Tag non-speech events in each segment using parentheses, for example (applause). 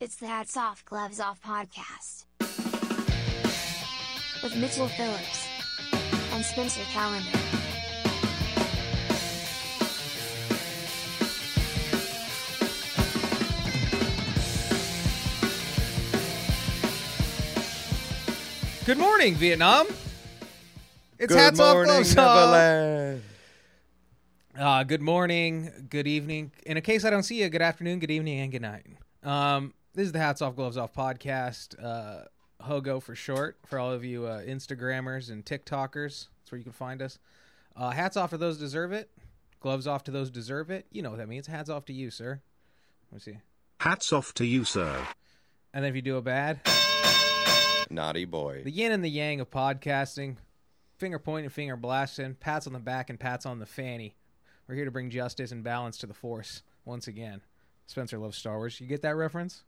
It's the Hats Off Gloves Off podcast. With Mitchell Phillips and Spencer Calendar. Good morning, Vietnam. It's Good hats off, morning, gloves off. Uh, good morning, good evening. In a case I don't see you, good afternoon, good evening, and good night. Um, this is the Hats Off, Gloves Off podcast, uh, Hogo for short, for all of you uh, Instagrammers and TikTokers. That's where you can find us. Uh, hats off to those deserve it. Gloves off to those deserve it. You know what that means. Hats off to you, sir. Let me see. Hats off to you, sir. And then if you do a bad, Naughty boy. the yin and the yang of podcasting, finger pointing, finger blasting, pats on the back and pats on the fanny. We're here to bring justice and balance to the force once again. Spencer loves Star Wars. You get that reference?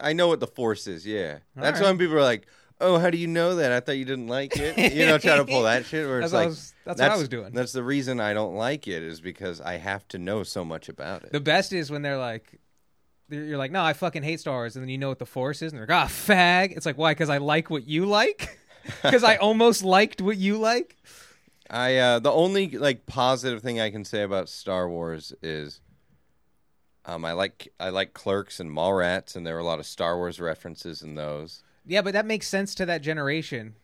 I know what the force is. Yeah, that's right. when people are like, "Oh, how do you know that? I thought you didn't like it." You know, try to pull that shit. Where (laughs) That's it's what like, was- that's what I was doing. That's the reason I don't like it is because I have to know so much about it. The best is when they're like, you're like, no, I fucking hate Star Wars, and then you know what the force is, and they're like, ah, fag. It's like, why? Because I like what you like. (laughs) Because I (laughs) almost liked what you like. I uh, the only like positive thing I can say about Star Wars is, um, I like I like Clerks and Mallrats, and there were a lot of Star Wars references in those. Yeah, but that makes sense to that generation.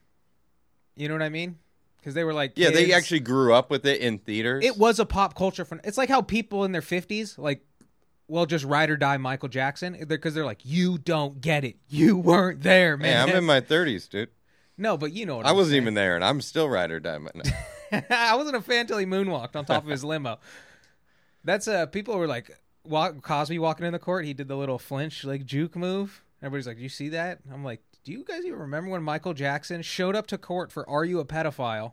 You know what I mean? Because they were like, Yeah, they actually grew up with it in theaters. It was a pop culture. Phen- it's like how people in their fifties, like, well, just ride or die Michael Jackson, because they're like, you don't get it. You weren't there, man. I'm in my 30s, dude. no, but you know what I I'm wasn't saying. even there, and I'm still ride or die. (laughs) I wasn't a fan till he moonwalked on top of his limo. That's uh people were like walk, Cosby walking in the court, he did the little flinch like juke move. Everybody's like, "Do you see that?" I'm like, "Do you guys even remember when Michael Jackson showed up to court for Are You a Pedophile?"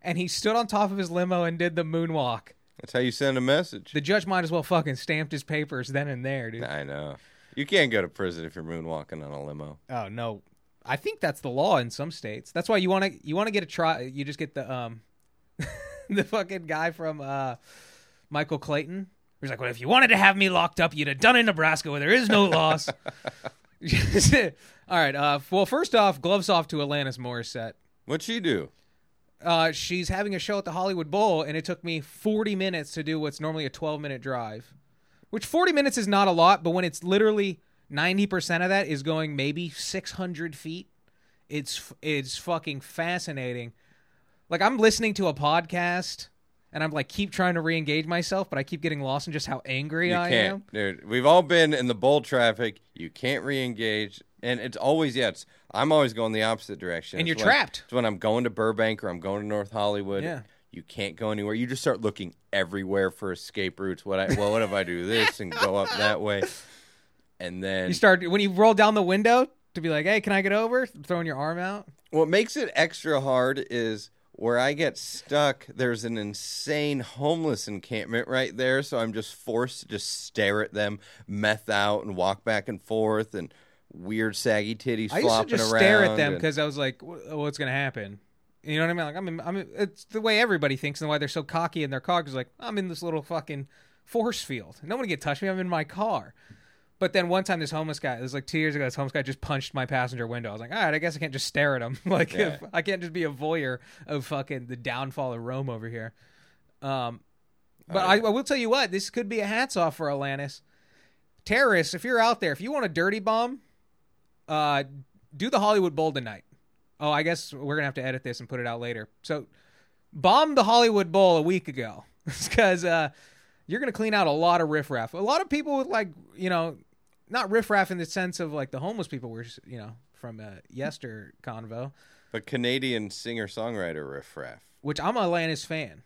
And he stood on top of his limo and did the moonwalk. That's how you send a message. The judge might as well fucking stamped his papers then and there, dude. I know. You can't go to prison if you're moonwalking on a limo. Oh no, I think that's the law in some states. That's why you want to you want to get a try. You just get the um (laughs) the fucking guy from uh Michael Clayton. He's like, well, if you wanted to have me locked up, you'd have done it in Nebraska where there is no laws. (laughs) All right. Uh, well, first off, gloves off to Alanis Morissette. What'd she do? Uh, she's having a show at the Hollywood Bowl, and it took me 40 minutes to do what's normally a 12 minute drive. Which 40 minutes is not a lot, but when it's literally 90% of that is going maybe 600 feet, it's it's fucking fascinating. Like I'm listening to a podcast, and I'm like keep trying to re-engage myself, but I keep getting lost in just how angry You I can't, am. dude. We've all been in the bowl traffic. You can't re-engage, and it's always yeah. It's I'm always going the opposite direction. And It's you're when- trapped. It's when I'm going to Burbank or I'm going to North Hollywood. Yeah. You can't go anywhere. You just start looking everywhere for escape routes. What I well, what if I do this and go up that way? And then You start when you roll down the window to be like, "Hey, can I get over?" Throwing your arm out. What makes it extra hard is where I get stuck, there's an insane homeless encampment right there. So I'm just forced to just stare at them, meth out, and walk back and forth, and weird saggy titties I used to flopping just around. stare at them and- because I was like, "What's going to happen?" You know what I mean? Like, I'm, in, I'm. In, it's the way everybody thinks and why they're so cocky in their car. Because like, I'm in this little fucking force field. No one can get touch me. I'm in my car. But then one time, this homeless guy, it was like two years ago, this homeless guy just punched my passenger window. I was like, all right, I guess I can't just stare at him. (laughs) like, Yeah. if- I can't just be a voyeur of fucking the downfall of Rome over here. Um, but I, I will tell you what, this could be a hats off for Alanis. Terrorists, if you're out there, if you want a dirty bomb, uh, do the Hollywood Bowl tonight. Oh, I guess we're gonna have to edit this and put it out later. So, bomb the Hollywood Bowl a week ago (laughs) because uh, you're gonna clean out a lot of riffraff. A lot of people with like you know, not riffraff in the sense of like the homeless people were you know from uh, yester convo, but Canadian singer songwriter Riff Raff. which I'm a Alanis fan.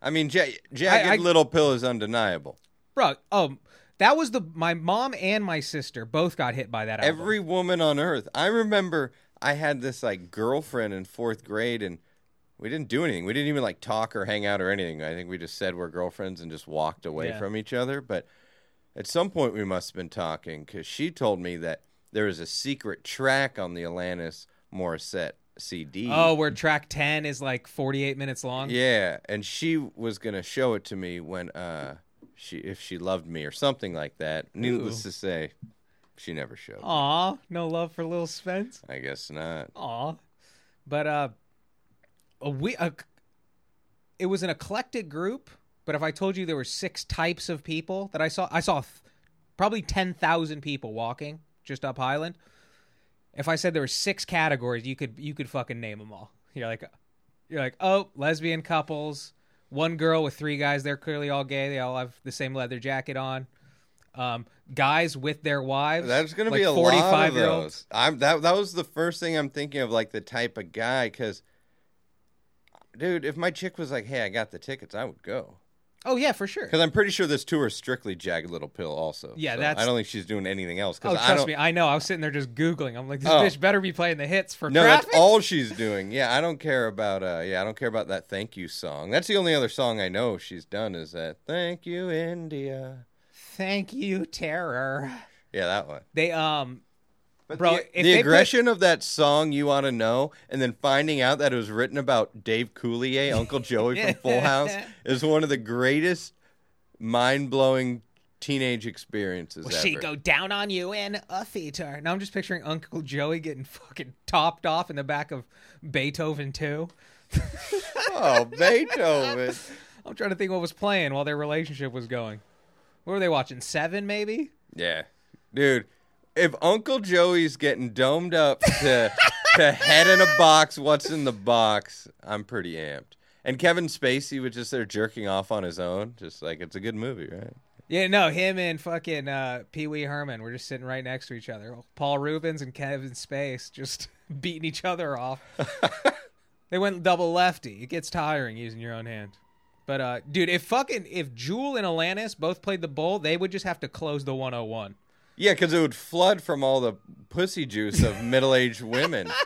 I mean, ja- Jagged I- Little Pill is undeniable. Bro, oh, that was the my mom and my sister both got hit by that album. Every woman on earth. I remember I had this like girlfriend in fourth grade, and we didn't do anything. We didn't even like talk or hang out or anything. I think we just said we're girlfriends and just walked away Yeah. from each other. But at some point, we must have been talking because she told me that there is a secret track on the Alanis Morissette CD. Oh, where track 10 is like 48 minutes long? yeah, and she was gonna show it to me when uh she if she loved me or something like that. Needless Ooh. to say, She never showed. Aw, no love for little Spence. I guess not. Aw, but uh, a we a, it was an eclectic group. But if I told you there were six types of people that I saw, I saw th- probably ten thousand people walking just up Highland. If I said there were six categories, you could you could fucking name them all. You're like, you're like, oh, lesbian couples, one girl with three guys. They're clearly all gay. They all have the same leather jacket on. Um, guys with their wives. That's gonna be a lot of 45 year olds. those. I'm that. That was the first thing I'm thinking of, like the type of guy. Because, dude, if my chick was like, "Hey, I got the tickets," I would go. Oh yeah, for sure. Because I'm pretty sure this tour is strictly Jagged Little Pill. Also, Yeah, So that's- I don't think she's doing anything else. Oh, I trust don't. me, I know. I was sitting there just googling. I'm like, this Oh. bitch better be playing the hits for No, that's all she's doing. Yeah, I don't care about. uh Yeah, I don't care about that "Thank You" song. That's the only other song I know she's done. Is that "Thank You, India"? Thank you, terror. Yeah, that one. They um, But Bro, the, the they put- aggression of that song, you want to know, and then finding out that it was written about Dave Coulier, Uncle Joey from (laughs) Full House, is one of the greatest mind blowing teenage experiences will ever. she go down on you in a theater? Now I'm just picturing Uncle Joey getting fucking topped off in the back of Beethoven too. (laughs) oh, Beethoven. (laughs) I'm trying to think what was playing while their relationship was going. What were they watching? Seven, maybe. Yeah, dude. If Uncle Joey's getting domed up to to head in a box, what's in the box? I'm pretty amped. And Kevin Spacey was just there jerking off on his own, just like it's a good movie, right? Yeah, no, him and fucking uh, Pee Wee Herman were just sitting right next to each other. Paul Reubens and Kevin Space just (laughs) beating each other off. (laughs) they went double lefty. It gets tiring using your own hand. But uh, dude, if fucking if Jewel and Alanis both played the bull, they would just have to close the 101. Yeah, because it would flood from all the pussy juice of middle aged women. (laughs)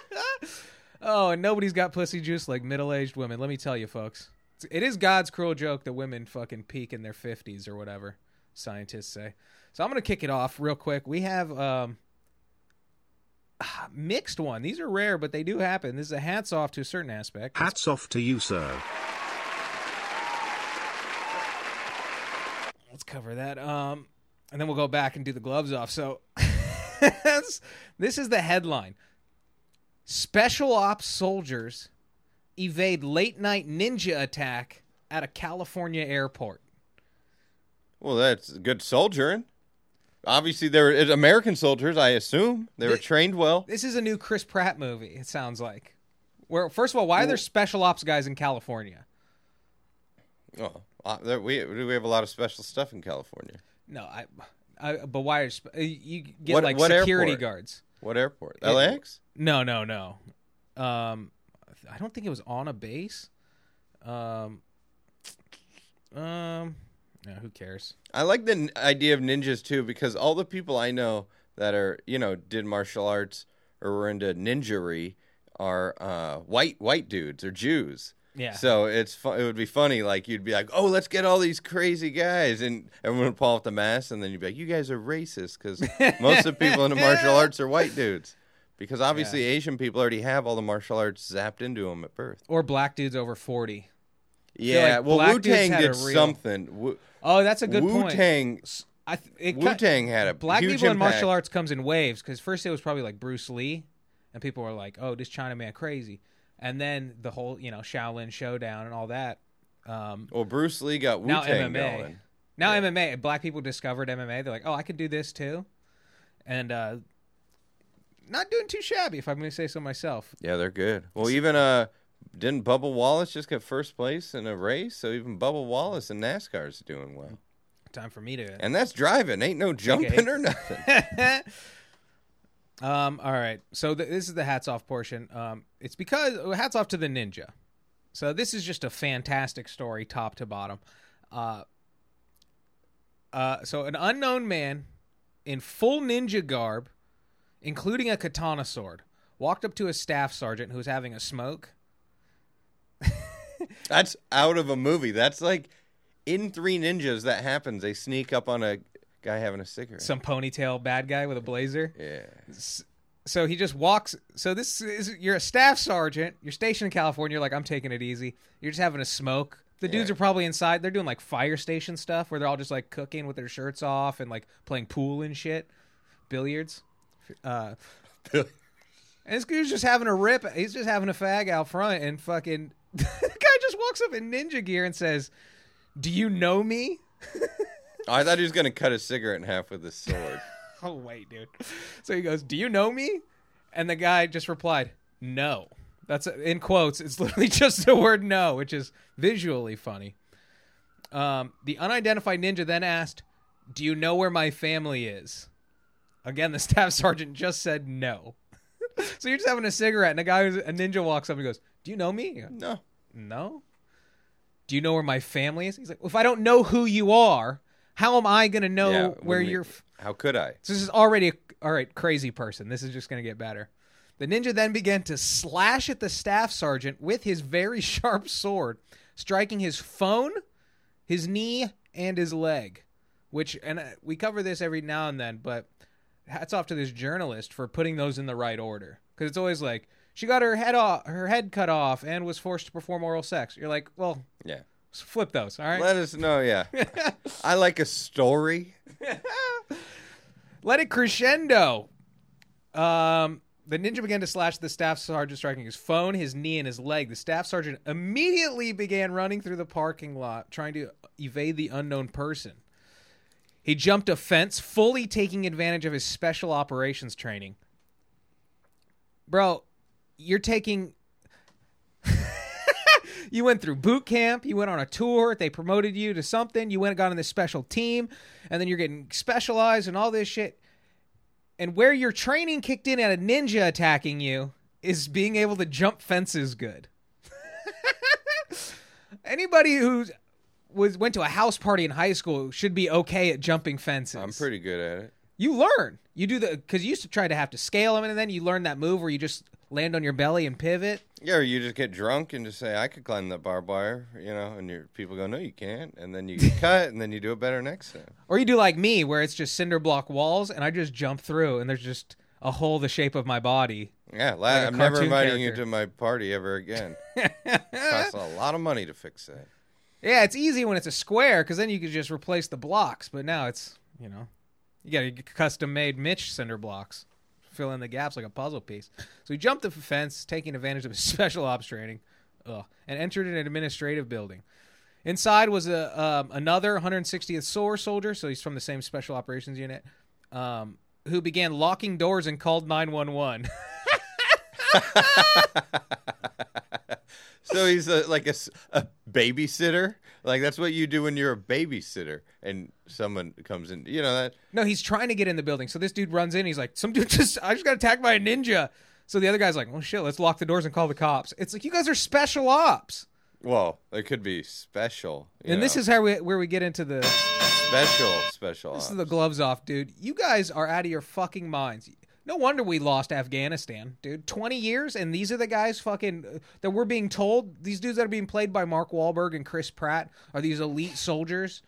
Oh, and nobody's got pussy juice like middle-aged women. Let me tell you, folks. It is God's cruel joke that women fucking peak in their 50s or whatever scientists say. So I'm going to kick it off real quick. We have um (sighs) mixed one. These are rare, but they do happen. This is a hats off to a certain aspect. Hats off to you, sir. Let's cover that. Um and then we'll go back and do the gloves off. So (laughs) this is the headline. Special ops soldiers evade late night ninja attack at a California airport. Well, that's good soldiering. Obviously, they were it's American soldiers, I assume. They were Th- trained well. This is a new Chris Pratt movie, it sounds like. Where first of all, why are there special ops guys in California? Oh, uh, we we have a lot of special stuff in California. No, I, I but why are uh, you get What- like what security airport? guards? What airport? It- LAX? No, no, no. Um, I don't think it was on a base. Um, um, no, who cares? I like the n- idea of ninjas too because all the people I know that are you know did martial arts or were into ninjery are uh, white white dudes or Jews. Yeah. So it's fu- it would be funny like you'd be like, oh, let's get all these crazy guys, and everyone would pull off the mask, and then you'd be like, you guys are racist because (laughs) most of the people into martial arts are white dudes. Because obviously Asian people already have all the martial arts zapped into them at birth. Or black dudes over forty. Yeah, like well, Wu Tang did real- something. Wu Oh, that's a good point. Tang, I th- it Wu Tang had a black people in martial arts comes in waves because first it was probably like Bruce Lee, and people were like, "Oh, this China man crazy," and then the whole you know Shaolin Showdown and all that. Um, Well, Bruce Lee got Wu now Tang MMA. going. Now Yeah. MMA, black people discovered MMA. They're like, "Oh, I could do this too," and uh, not doing too shabby if I'm going to say so myself. Yeah, they're good. Well, even uh, didn't Bubba Wallace just get first place in a race? So even Bubba Wallace in NASCAR is doing well, Time for me to. and that's driving. Ain't no jumping or nothing. (laughs) um. All right. So th- this is the hats off portion. Um. It's because hats off to the ninja. So this is just a fantastic story, top to bottom. Uh. Uh. So an unknown man, in full ninja garb, including a katana sword, walked up to a staff sergeant who was having a smoke. (laughs) That's out of a movie. That's like in Three Ninjas. That happens. They sneak up on a guy having a cigarette. Some ponytail bad guy with a blazer. (laughs) yeah. so he just walks so this is you're a staff sergeant you're stationed in california you're like i'm taking it easy you're just having a smoke the dudes Yeah. are probably inside they're doing like fire station stuff where they're all just like cooking with their shirts off and like playing pool and shit billiards. Uh, (laughs) and this dude's just having a rip. He's just having a fag out front, and fucking (laughs) the guy just walks up in ninja gear and says, "Do you know me?" I thought he was gonna cut a cigarette in half with his sword. (laughs) Oh wait, dude. So he goes, "Do you know me?" And the guy just replied, "No." That's in quotes. It's literally (laughs) just the word "no," which is visually funny. Um, the unidentified ninja then asked, "Do you know where my family is?" Again, the (laughs) staff sergeant just said no. so you're just having a cigarette, and a guy, who's a ninja, walks up and goes, "Do you know me?" No. no. Do you know where my family is? He's like, well, if I don't know who you are, how am I going to know Yeah, where you're? F- How could I? so this is already a, all right, crazy person. This is just going to get better. The ninja then began to slash at the staff sergeant with his very (laughs) sharp sword, striking his phone, his knee, and his leg. Which, and uh, we cover this every now and then, but hats off to this journalist for putting those in the right order. Because it's always like she got her head off, her head cut off, and was forced to perform oral sex. You're like, well, Yeah. Flip those, all right? Let us know. Yeah. (laughs) I like a story. Let it crescendo. Um, the ninja began to slash the staff sergeant, striking his phone, his knee, and his leg. The staff sergeant immediately began running through the parking lot, trying to evade the unknown person. He jumped a fence, fully taking advantage of his special operations training. Bro, you're taking. (laughs) you went through boot camp. You went on a tour. They promoted you to something. You went and got on this special team, and then you're getting specialized and all this shit. And where your training kicked in at a ninja attacking you is being able to jump fences good. (laughs) Anybody who was went to a house party in high school should be okay at jumping fences. I'm pretty good at it. You learn. You do the because you used to try to have to scale them, and then you learn that move where you just land on your belly and pivot. Yeah, or you just get drunk and just say, "I could climb that barbed wire," you know, and your people go, "No, you can't," and then you get (laughs) cut, and then you do it better next time. Or you do like me, where it's just cinder block walls, and I just jump through, and there's just a hole the shape of my body. Yeah, la- Like I'm never inviting you to my party ever again. (laughs) Costs a lot of money to fix that. Yeah, it's easy when it's a square because then you can just replace the blocks. But now it's you know, you got to custom made Mitch cinder blocks, fill in the gaps like a puzzle piece. So he jumped the fence, taking advantage of his (laughs) special ops training, ugh, and entered an administrative building. Inside was a um, another 160th SOAR soldier, so he's from the same special operations unit, um, who began locking doors and called 911. (laughs) (laughs) So he's a, like a babysitter. Like that's what you do when you're a babysitter, and someone comes in. You know that. No, he's trying to get in the building. So this dude runs in. He's like, "Some dude (laughs) just I just got attacked by a ninja." So the other guy's like, "Well, shit, let's lock the doors and call the cops." It's like you guys are special ops, Well, it could be special. and this is how we where we get into the special, special. this is the gloves off, dude. You guys are out of your fucking minds. No wonder we lost Afghanistan, dude. Twenty years, and these are the guys fucking uh, that we're being told. These dudes that are being played by Mark Wahlberg and Chris Pratt are these elite soldiers,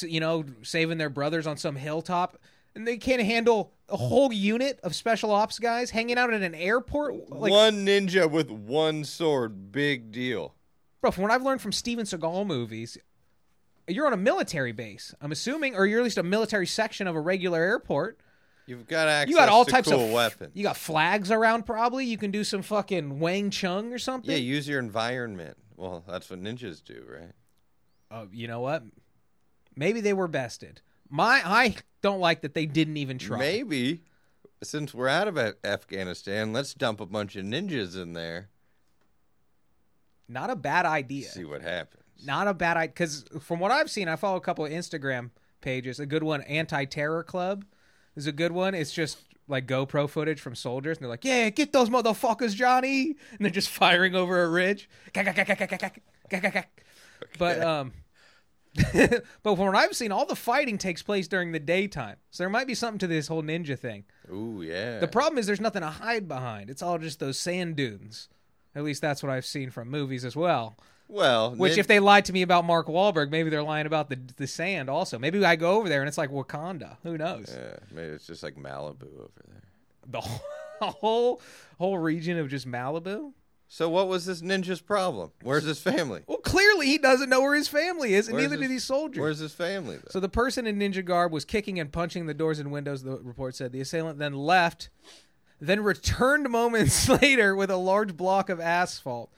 you know, saving their brothers on some hilltop, and they can't handle a whole unit of special ops guys hanging out at an airport. Like, one ninja with one sword. Big deal. bro, from what I've learned from Steven Seagal movies, you're on a military base. I'm assuming, or you're at least a military section of a regular airport. You've got access You got all to types cool of weapons. You got flags around, probably. You can do some fucking Wang Chung or something. yeah, use your environment. Well, that's what ninjas do, right? Uh, you know what? Maybe they were bested. My, I don't like that they didn't even try. Maybe since we're out of Afghanistan, let's dump a bunch of ninjas in there. Not a bad idea. See what happens. Not a bad idea. Because from what I've seen, I follow a couple of Instagram pages. A good one, Anti Terror Club, is a good one. It's just like GoPro footage from soldiers, and they're like, "Yeah, get those motherfuckers, Johnny!" And they're just firing over a ridge. But um, (laughs) but from what I've seen, all the fighting takes place during the daytime. So there might be something to this whole ninja thing. Ooh, yeah. The problem is there's nothing to hide behind. It's all just those sand dunes. At least that's what I've seen from movies as well. Well, Which, nin- if they lied to me about Mark Wahlberg, maybe they're lying about the the sand also. Maybe I go over there and it's like Wakanda. Who knows? yeah, maybe it's just like Malibu over there. The whole, (laughs) whole whole region of just Malibu. So, what was this ninja's problem? Where's his family? Well, clearly he doesn't know where his family is, and Where's neither do these soldiers. Where's his family? Though? So the person in ninja garb was kicking and punching the doors and windows, the report said. The assailant then left, then returned moments (laughs) later with a large block of asphalt.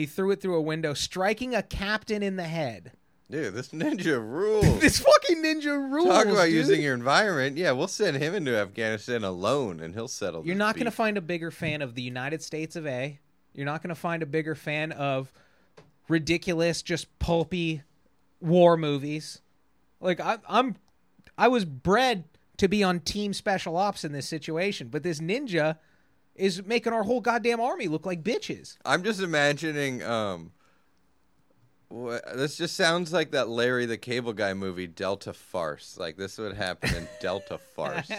He threw it through a window, striking a captain in the head. Dude, this (laughs) ninja (laughs) rules. This fucking ninja rules. Talk about dude. using your environment. Yeah, we'll send him into Afghanistan alone, and he'll settle. You're not going to find a bigger fan of the United States of A. You're not going to find a bigger fan of ridiculous, just pulpy war movies. Like I, I'm, I was bred to be on team special ops in this situation, but this ninja is making our whole goddamn army look like bitches. I'm just imagining. Um, wha- this just sounds like that Larry the Cable Guy movie, Delta Farce. Like this would happen in (laughs) Delta Farce.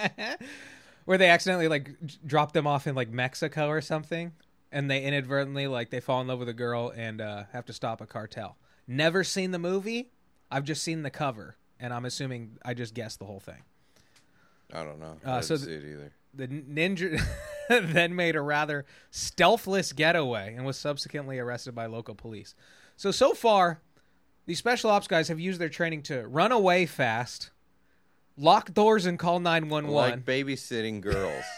(laughs) Where they accidentally like drop them off in like Mexico or something, and they inadvertently like they fall in love with a girl and uh, have to stop a cartel. Never seen the movie. I've just seen the cover, and I'm assuming I just guessed the whole thing. I don't know. Uh, I didn't so see it either. The ninja (laughs) (laughs) then made a rather stealthless getaway and was subsequently arrested by local police. So so far, these special ops guys have used their training to run away fast, lock doors, and call nine one one. Like babysitting girls. (laughs)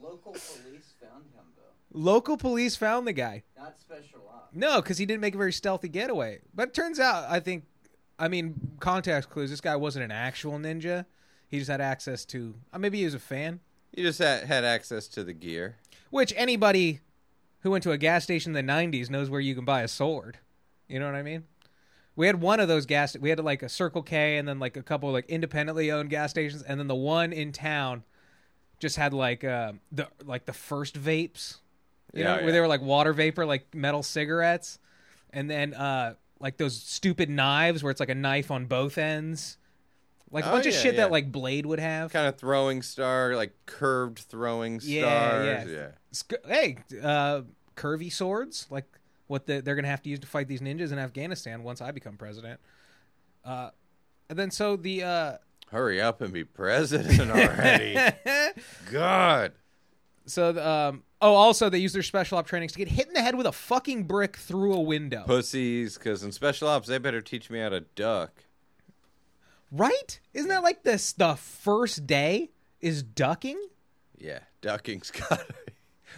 Local police found him though, Local police found the guy. not special ops. No, because he didn't make a very stealthy getaway. But it turns out, I think, I mean, context clues. This guy wasn't an actual ninja. He just had access to. Uh, maybe he was a fan. You just had, had access to the gear. Which anybody who went to a gas station in the '90s knows where you can buy a sword. You know what I mean? We had one of those gas. We had like a Circle K, and then like a couple like independently owned gas stations, and then the one in town just had like uh, the like the first vapes. You know, Yeah, where they were like water vapor, like metal cigarettes, and then uh, like those stupid knives where it's like a knife on both ends, like a Oh, bunch of shit yeah. that like Blade would have. Kind of throwing star, like curved throwing stars. Yeah, yeah. yeah. Sc- hey, uh, curvy swords, like what the, they're going to have to use to fight these ninjas in Afghanistan once I become president. Uh, and then so the uh, Hurry up and be president already. (laughs) God. so the, um, oh, also they use their special op trainings to get hit in the head with a fucking brick through a window. Pussies, because in special ops, they better teach me how to duck. Right? Isn't that like this? The first day is ducking. Yeah, ducking's (laughs) got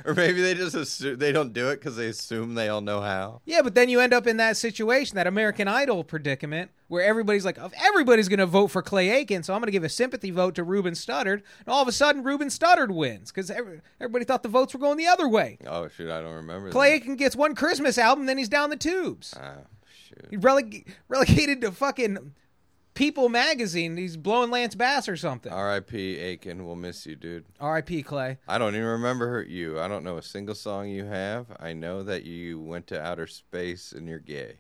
Or maybe they just assume they don't do it because they assume they all know how. Yeah, but then you end up in that situation, that American Idol predicament, where everybody's like, "Of everybody's going to vote for Clay Aiken, so I'm going to give a sympathy vote to Ruben Studdard. And all of a sudden, Ruben Studdard wins because every, everybody thought the votes were going the other way. Oh shoot, I don't remember. Clay that. Aiken gets one Christmas album, then he's down the tubes. Oh shoot. He releg- relegated to fucking People magazine. He's blowing Lance Bass or something. R.I.P. Aiken, we'll miss you, dude. R.I.P. Clay. I don't even remember her you. I don't know a single song you have. I know that you went to outer space and you're gay.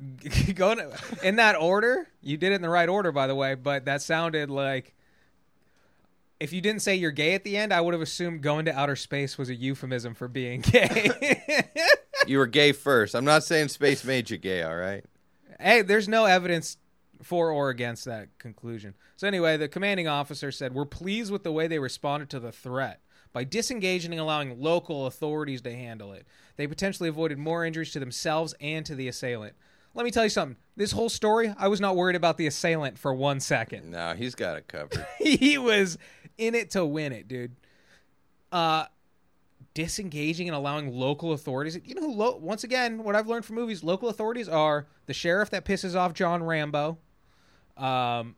(laughs) Going in that order, you did it in the right order, by the way. But that sounded like if you didn't say you're gay at the end, I would have assumed going to outer space was a euphemism for being gay. (laughs) You were gay first. I'm not saying space made you gay, all right? Hey, there's no evidence for or against that conclusion. So anyway, the commanding officer said, "We're pleased with the way they responded to the threat." By disengaging and allowing local authorities to handle it, they potentially avoided more injuries to themselves and to the assailant. Let me tell you something. This whole story, I was not worried about the assailant for one second. No, he's got it covered. (laughs) he was in it to win it, dude. Uh disengaging and allowing local authorities. You know, who lo- once again, what I've learned from movies, local authorities are the sheriff that pisses off John Rambo, um,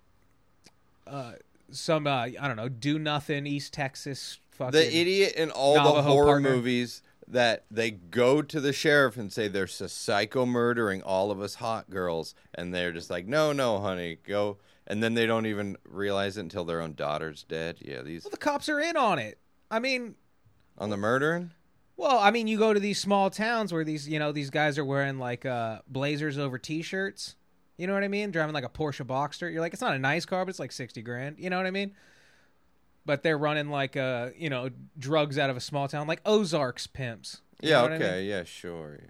uh, some uh, I don't know, do nothing East Texas fucking the idiot in all the horror partner. movies that they go to the sheriff and say there's a psycho murdering all of us hot girls and they're just like no no honey go and then they don't even realize it until their own daughter's dead yeah these Well, the cops are in on it. I mean, on the murdering Well, I mean, you go to these small towns where these, you know, these guys are wearing like uh, blazers over t-shirts. You know what I mean? Driving like a Porsche Boxster. You're like, it's not a nice car, but it's like sixty grand. You know what I mean? But they're running like, uh, you know, drugs out of a small town, like Ozarks pimps. You yeah what I okay mean? yeah sure yeah.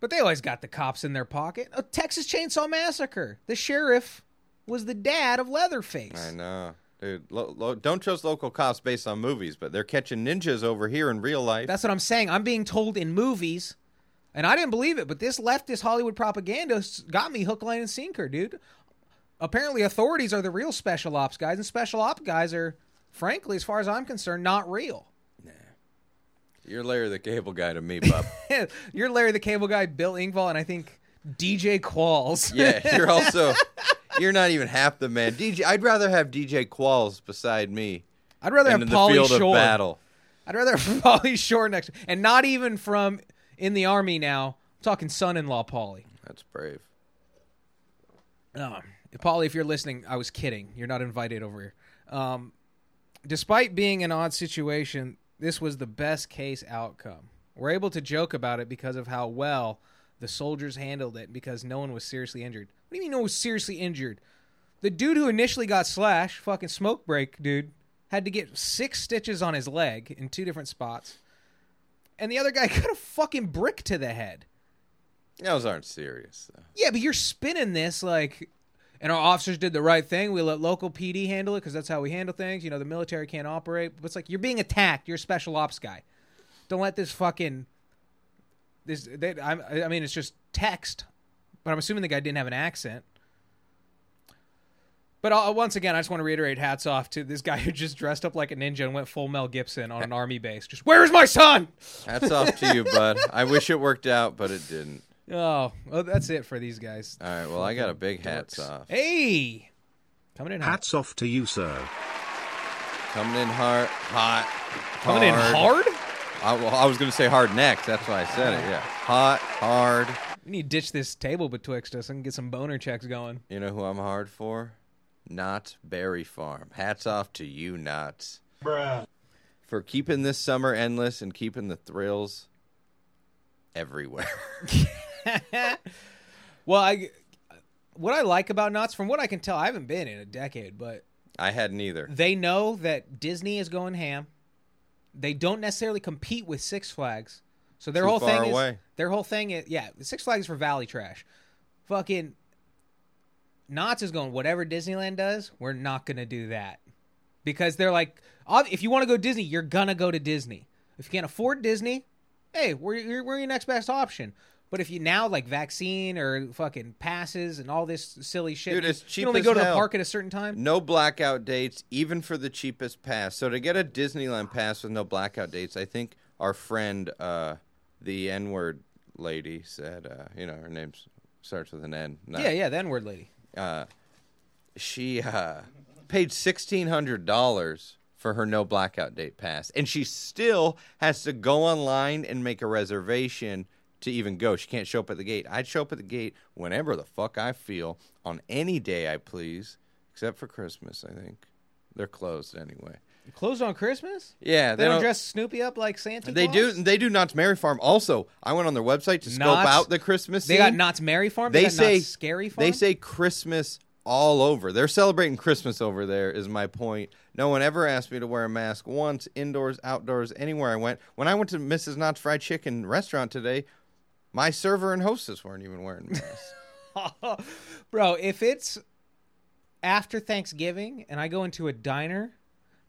But they always got the cops in their pocket. A Texas Chainsaw Massacre. The sheriff was the dad of Leatherface. i know dude lo- lo- don't trust local cops based on movies but they're catching ninjas over here in real life That's what I'm saying. I'm being told in movies And I didn't believe it, but this leftist Hollywood propaganda got me hook, line, and sinker, dude. Apparently, authorities are the real special ops guys, and special op guys are, frankly, as far as I'm concerned, not real. Nah. You're Larry the Cable Guy to me, bub. (laughs) You're Larry the Cable Guy, Bill Engvall, and I think DJ Qualls. yeah, you're also (laughs) you're not even half the man. DJ, I'd rather have DJ Qualls beside me I'd rather have in the Pauly field Shore. of battle. I'd rather have (laughs) Pauly Shore next, and not even from in the army now. I'm talking son-in-law Pauly. That's brave. Um, Paulie, if you're listening, I was kidding. You're not invited over here. Um, despite being an odd situation, this was the best case outcome. We're able to joke about it because of how well the soldiers handled it because no one was seriously injured. What do you mean no one was seriously injured? The dude who initially got slashed, fucking smoke break dude, had to get six stitches on his leg in two different spots. And the other guy (laughs) got a fucking brick to the head. Those aren't serious. Though. Yeah, but you're spinning this like, and our officers did the right thing. We let local PD handle it because that's how we handle things. You know, the military can't operate. But it's like you're being attacked. You're a special ops guy. Don't let this fucking this. They, I, I mean, it's just text, but I'm assuming the guy didn't have an accent. But uh, once again, I just want to reiterate: hats off to this guy (laughs) who just dressed up like a ninja and went full Mel Gibson on an army base. Just where's my son? Hats off to you, bud. (laughs) I wish it worked out, but it didn't. Oh, well, that's it for these guys. All right, well, I got a big hats Dorks. off. Hey, coming in hot. Hats off to you, sir. Coming in hard, hot, Coming in hard. I, well, I was going to say hard next. That's why I said it. Yeah, hot, hard. We need to ditch this table betwixt us and get some boner checks going. You know who I'm hard for? Knott's Berry Farm. Hats off to you, Knott's. Bruh. For keeping this summer endless and keeping the thrills everywhere. (laughs) Well, I what I like about Knott's, from what I can tell, I haven't been in a decade, but I hadn't either. they know that Disney is going ham. They don't necessarily compete with Six Flags, so their Too whole thing away. is their whole thing is yeah. Six Flags is for Valley trash. Fucking Knott's is going whatever Disneyland does. We're not gonna do that because they're like, if you want to go Disney, you're gonna go to Disney. If you can't afford Disney, hey, we're we're your next best option. But if you now like vaccine or fucking passes and all this silly shit, Dude, you- it's you can only go to the hell. park at a certain time. No blackout dates, even for the cheapest pass. So to get a Disneyland pass with no blackout dates, I think our friend, uh, the N word lady, said, uh, you know, her name starts with an N. not- Yeah, yeah, the N word lady. uh, she uh, paid sixteen hundred dollars for her no blackout date pass, and she still has to go online and make a reservation to even go. She can't show up at the gate. I'd show up at the gate whenever the fuck I feel on any day I please, except for Christmas. I think they're closed anyway. Closed on Christmas? Yeah, They, don't, dress Snoopy up like Santa. They Claus? do. They do Knott's Merry Farm. Also, I went on their website to scope Knott's- out the Christmas. They scene. got Knott's Merry Farm. They, they got say Knott's Scary Farm. They say Christmas all over. They're celebrating Christmas over there. Is my point. No one ever asked me to wear a mask once, indoors, outdoors, anywhere I went. When I went to Mrs. Knott's Fried Chicken restaurant today, my server and hostess weren't even wearing masks. (laughs) Bro, if it's after Thanksgiving and I go into a diner,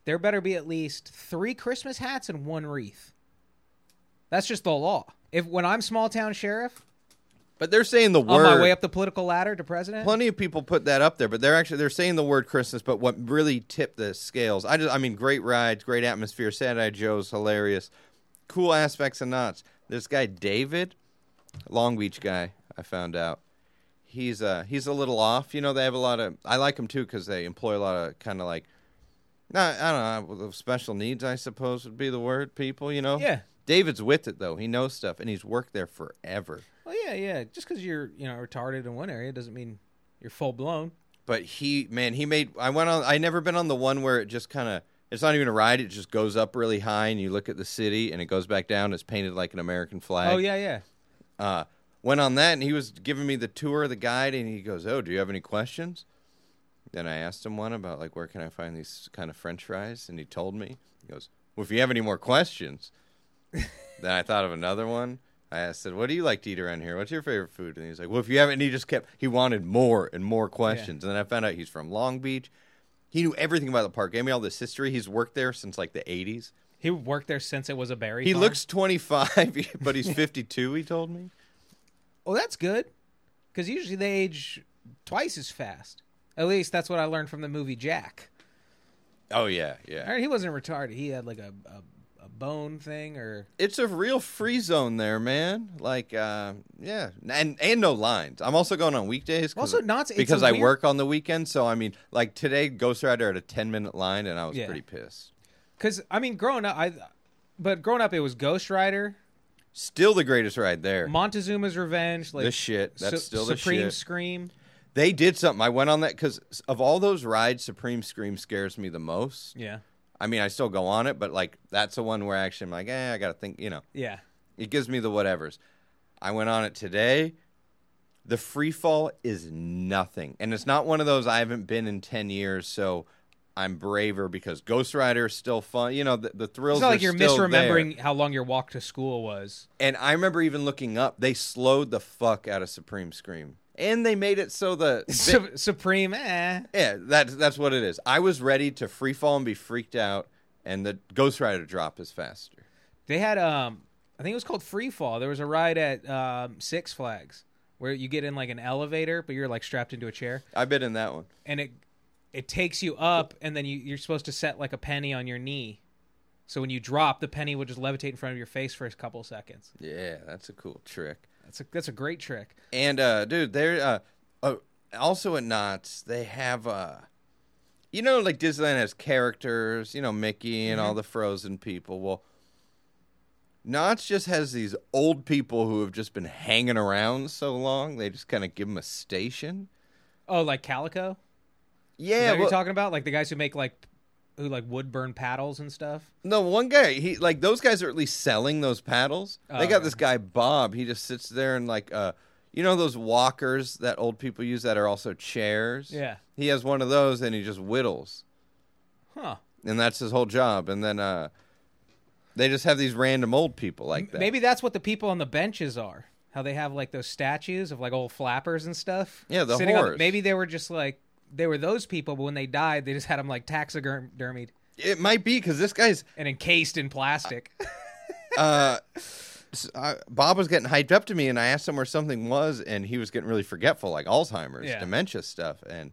there better be at least three Christmas hats and one wreath. That's just the law. If when I'm small town sheriff but they're saying the word on my way up the political ladder to president, Plenty of people put that up there, but they're actually they're saying the word Christmas. But what really tipped the scales? I just I mean, great rides, great atmosphere. Night Joe's hilarious, cool aspects and Knott's. This guy David, Long Beach guy, I found out. He's uh he's a little off. You know, they have a lot of. I like him too because they employ a lot of kind of like, not I don't know, special needs. I suppose would be the word. People, you know. Yeah. David's with it though. He knows stuff, and he's worked there forever. well, yeah, yeah. Just because you're you know retarded in one area doesn't mean you're full blown. but he man he made i went on i never been on the one where it just kind of it's not even a ride it just goes up really high and you look at the city and it goes back down it's painted like an american flag Oh yeah, yeah. Uh went on that and he was giving me the tour of the guide and he goes oh do you have any questions then i asked him one about like where can i find these kind of french fries and he told me he goes well if you have any more questions (laughs) then i thought of another one I asked, said, "What do you like to eat around here? What's your favorite food?" And he's like, "Well, if you haven't," and he just kept. He wanted more and more questions, and then I found out he's from Long Beach. He knew everything about the park. Gave me all this history. He's worked there since like the '80s. He worked there since it was a berry. He farm. looks 25, (laughs) but he's 52. He told me. Oh, that's good. Because usually they age twice as fast. At least that's what I learned from the movie Jack. Oh yeah, yeah. I he wasn't retarded. He had like a, a, a bone thing or. It's a real free zone there, man. Like, uh, yeah, and and no lines. I'm also going on weekdays. Also, not- because I weird- work on the weekend. So I mean, like today, Ghost Rider had a 10 minute line, and I was Yeah. pretty pissed. Because, I mean, growing up, I. But growing up, it was Ghost Rider, Still the greatest ride there. Montezuma's Revenge, like the shit. That's Su- still the Supreme shit. Scream. They did something. I went on that because of all those rides, Supreme Scream scares me the most. Yeah, I mean, I still go on it, but like that's the one where actually I'm like, eh, I gotta think. You know, yeah. it gives me the whatevers. I went on it today. The free fall is nothing, and it's not one of those I haven't been in ten years, so I'm braver because Ghost Rider is still fun. You know, the, the thrills. It's not like you're misremembering there. how long your walk to school was. And I remember even looking up, they slowed the fuck out of Supreme Scream, and they made it so the (laughs) Su- Supreme, eh. Yeah, that's that's what it is. I was ready to free fall and be freaked out, and the Ghost Rider drop is faster. They had um, I think it was called Free Fall. There was a ride at um, Six Flags where you get in like an elevator, but you're like strapped into a chair, I've been in that one. and it it takes you up, and then you, you're supposed to set like a penny on your knee. So when you drop, the penny will just levitate in front of your face for a couple seconds. Yeah, that's a cool trick. That's a that's a great trick. And uh, dude, they're uh, uh, also at Knott's. They have uh, you know, like Disneyland has characters. You know, Mickey and all the Frozen people. Well, Knott's just has these old people who have just been hanging around so long. They just kind of give them a station. Oh, like Calico? Yeah, well, you're talking about? Like the guys who make like who like wood burn paddles and stuff. No, one guy, he like those guys are at least selling those paddles. Oh, they got okay. this guy Bob. He just sits there and like uh you know those walkers that old people use that are also chairs? Yeah. He has one of those and he just whittles. Huh. And that's his whole job. And then uh they just have these random old people like that. Maybe that's what the people on the benches are. How they have like those statues of like old flappers and stuff. Yeah, the horse. maybe they were just like they were those people, but when they died, they just had them like taxidermied it might be because this guy's and encased in plastic. (laughs) uh s- I- Bob was getting hyped up to me, and I asked him where something was, and he was getting really forgetful, like Alzheimer's, Yeah. dementia stuff, and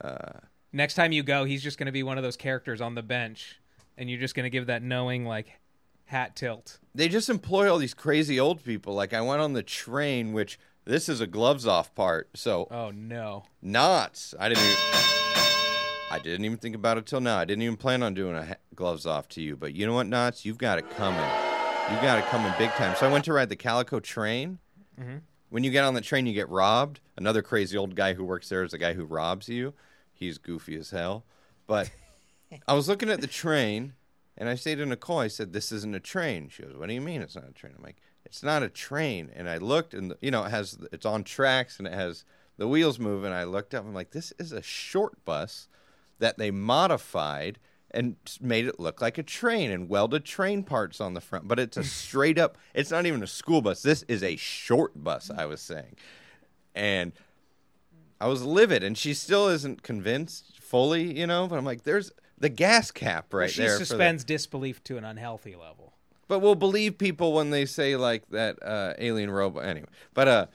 uh, Next time you go, he's just going to be one of those characters on the bench, and you're just going to give that knowing like hat tilt. they just employ all these crazy old people. Like I went on the train, which this is a gloves off part, so Oh no. Knott's. I didn't. Even, I didn't even think about it till now. I didn't even plan on doing a ha- gloves off to you, but you know what, Knott's? You've got it coming. You got it coming big time. So I went to ride the Calico train. Mm-hmm. When you get on the train, you get robbed. Another crazy old guy who works there is the guy who robs you. He's goofy as hell. But (laughs) I was looking at the train, and I say to Nicole, I said, "This isn't a train." She goes, "What do you mean it's not a train?" I'm like, "It's not a train." And I looked, and you know, it has it's on tracks, and it has the wheels move. And I looked up, and I'm like, "This is a short bus that they modified." And made it look like a train and welded train parts on the front, but it's a (laughs) straight up. It's not even a school bus. This is a short bus. I was saying, and I was livid, and she still isn't convinced fully, you know. But I'm like, there's the gas cap right she there. the- suspends disbelief to an unhealthy level. But we'll believe people when they say like that uh, alien robot. Anyway, but uh,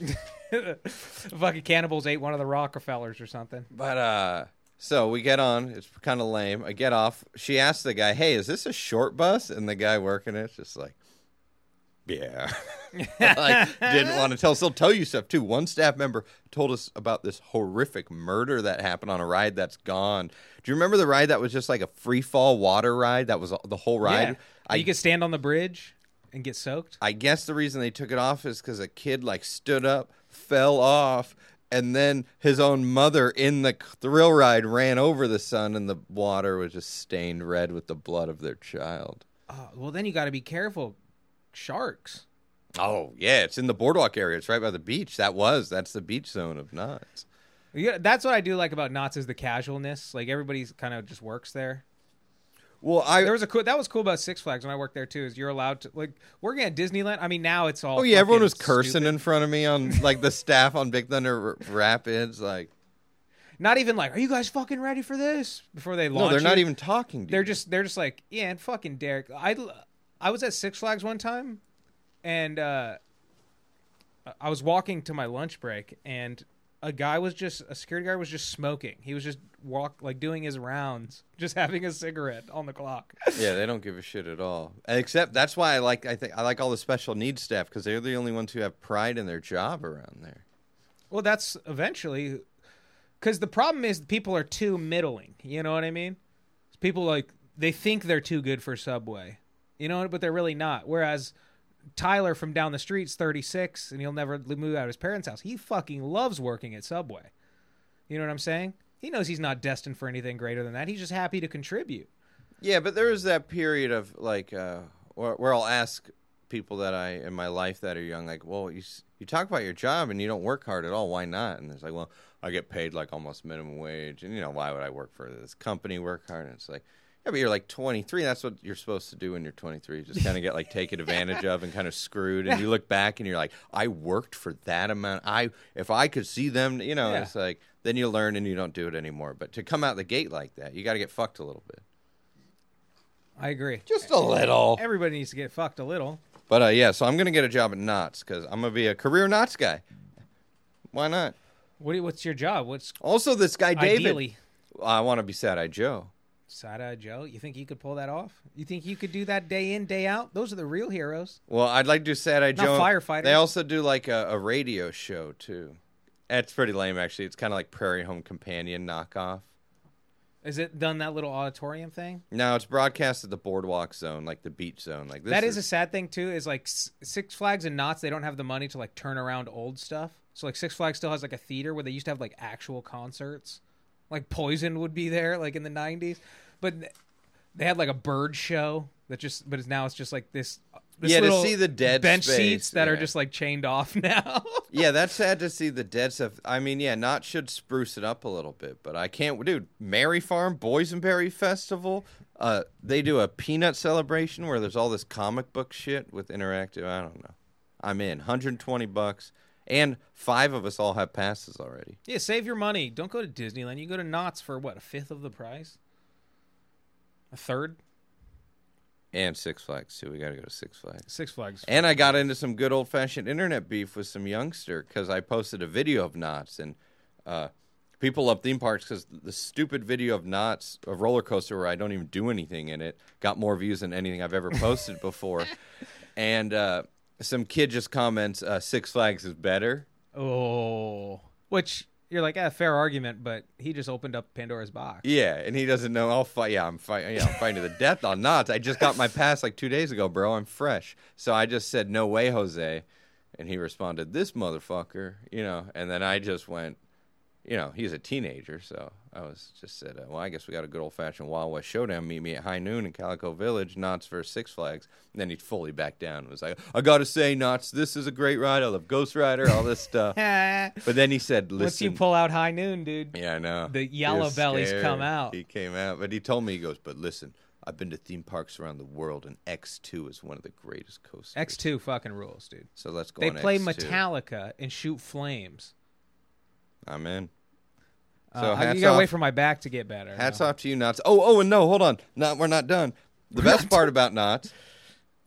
(laughs) Fucking cannibals ate one of the Rockefellers or something. but uh, so we get on. It's kind of lame. I get off. She asks the guy, "Hey, is this a short bus?" And the guy working it's just like. Yeah, (laughs) like didn't want to tell. Still tell you stuff too. One staff member told us about this horrific murder that happened on a ride that's gone. Do you remember the ride that was just like a free fall water ride? That was the whole ride. Yeah. Oh, I you could stand on the bridge and get soaked. I guess the reason they took it off is because a kid like stood up, fell off, and then his own mother in the thrill ride ran over the son, and the water was just stained red with the blood of their child. Oh, well, then you got to be careful. Sharks. Oh yeah, it's in the boardwalk area. It's right by the beach. That was that's the beach zone of Knott's. Yeah, that's what I do like about Knott's is the casualness. Like everybody's kind of just works there. Well, I There was a cool that was cool about Six Flags when I worked there too. Is you're allowed to like working at Disneyland. I mean, now it's all. oh yeah, everyone was cursing stupid. in front of me on like the staff on Big Thunder Rapids. Like Not even like, are you guys fucking ready for this? Before they launch. No, they're not it. even talking. To They're you. just they're just like, yeah, and fucking Derek. I I was at Six Flags one time, and uh, I was walking to my lunch break, and a guy was just a security guard was just smoking. He was just walk like doing his rounds, (laughs) just having a cigarette on the clock. Yeah, they don't give a shit at all. Except that's why I like I think I like all the special needs staff because they're the only ones who have pride in their job around there. Well, that's eventually because the problem is people are too middling. You know what I mean? People like they think they're too good for Subway, you know, but they're really not. Whereas Tyler from down the street's 36 and he'll never move out of his parents' house. He fucking loves working at Subway. You know what I'm saying? He knows he's not destined for anything greater than that. He's just happy to contribute. Yeah, but there is that period of like uh, where, where I'll ask people that I in my life that are young, like, well, you you talk about your job and you don't work hard at all. Why not? And it's like, well, I get paid like almost minimum wage, and you know, why would I work for this company? Work hard? And it's like. Yeah, but you're like 23. That's what you're supposed to do when you're 23. Just kind of get like taken advantage of and kind of screwed. And you look back and you're like, I worked for that amount. I if I could see them, you know, Yeah. it's like then you learn and you don't do it anymore. But to come out the gate like that, you got to get fucked a little bit. I agree. Just a little. Everybody needs to get fucked a little. But uh, yeah, so I'm gonna get a job at Knott's because I'm gonna be a career Knott's guy. Why not? What what's your job? What's Also, this guy David. ideally I want to be Sad Eye Joe. Side Eye Joe? You think you could pull that off? You think you could do that day in, day out? Those are the real heroes. Well, I'd like to do Sad Eye Joe. firefighters. They also do like a, a radio show too. It's pretty lame actually. It's kind of like Prairie Home Companion knockoff. Is it done that little auditorium thing? No, it's broadcast at the Boardwalk Zone, like the beach zone. Like this that is, a sad thing too. Is like Six Flags and Knott's, they don't have the money to like turn around old stuff. So like Six Flags still has like a theater where they used to have like actual concerts. Like Poison would be there, like in the '90s, but they had like a bird show that just, but it's now it's just like this. this Yeah, to see the dead bench space, seats that are just like chained off (laughs) now. yeah, that's sad to see the dead stuff. I mean, yeah, not should spruce it up a little bit, but I can't. Dude, Berry Farm Boysenberry Festival. Uh, they do a peanut celebration where there's all this comic book shit with interactive. I don't know. I'm in. 120 bucks, and five of us all have passes already. yeah, save your money. Don't go to Disneyland. You go to Knott's for what a fifth of the price, a third. And Six Flags too. We got to go to Six Flags. Six Flags. And I got into some good old fashioned internet beef with some youngster because I posted a video of Knott's and uh, people love theme parks because the stupid video of Knott's, a roller coaster where I don't even do anything in it, got more views than anything I've ever posted before. (laughs) And uh, some kid just comments, uh, Six Flags is better. Oh, which you're like, eh, fair argument, but he just opened up Pandora's box. Yeah, and he doesn't know. I'll fight. Yeah, I'm fighting. Yeah, I'm fighting to the death on Knott's. I just got my pass like two days ago, bro. I'm fresh. So I just said, "No way, Jose," and he responded, "This motherfucker," you know. And then I just went, you know, he's a teenager, so I was just said, uh, "Well, I guess we got a good old fashioned Wild West showdown. Meet me at high noon in Calico Village, Knott's versus Six Flags." And then he fully backed down. and was like, "I got to say, Knott's, this is a great ride. I love Ghost Rider, all this stuff." (laughs) but then he said, "Listen." Once you pull out High Noon, dude. Yeah, I know. The yellow bellies scared. come out. He came out, but he told me he goes, "But listen, I've been to theme parks around the world, and X2 is one of the greatest coasters. X two fucking rules, dude. So let's go. They play X2. Metallica and shoot flames. I'm in. Uh, So I- hats you gotta off. wait for my back to get better. Hats Uh, off to you, Knott's. Oh, oh, and no, hold on. Not, we're not done. The best part about Knott's,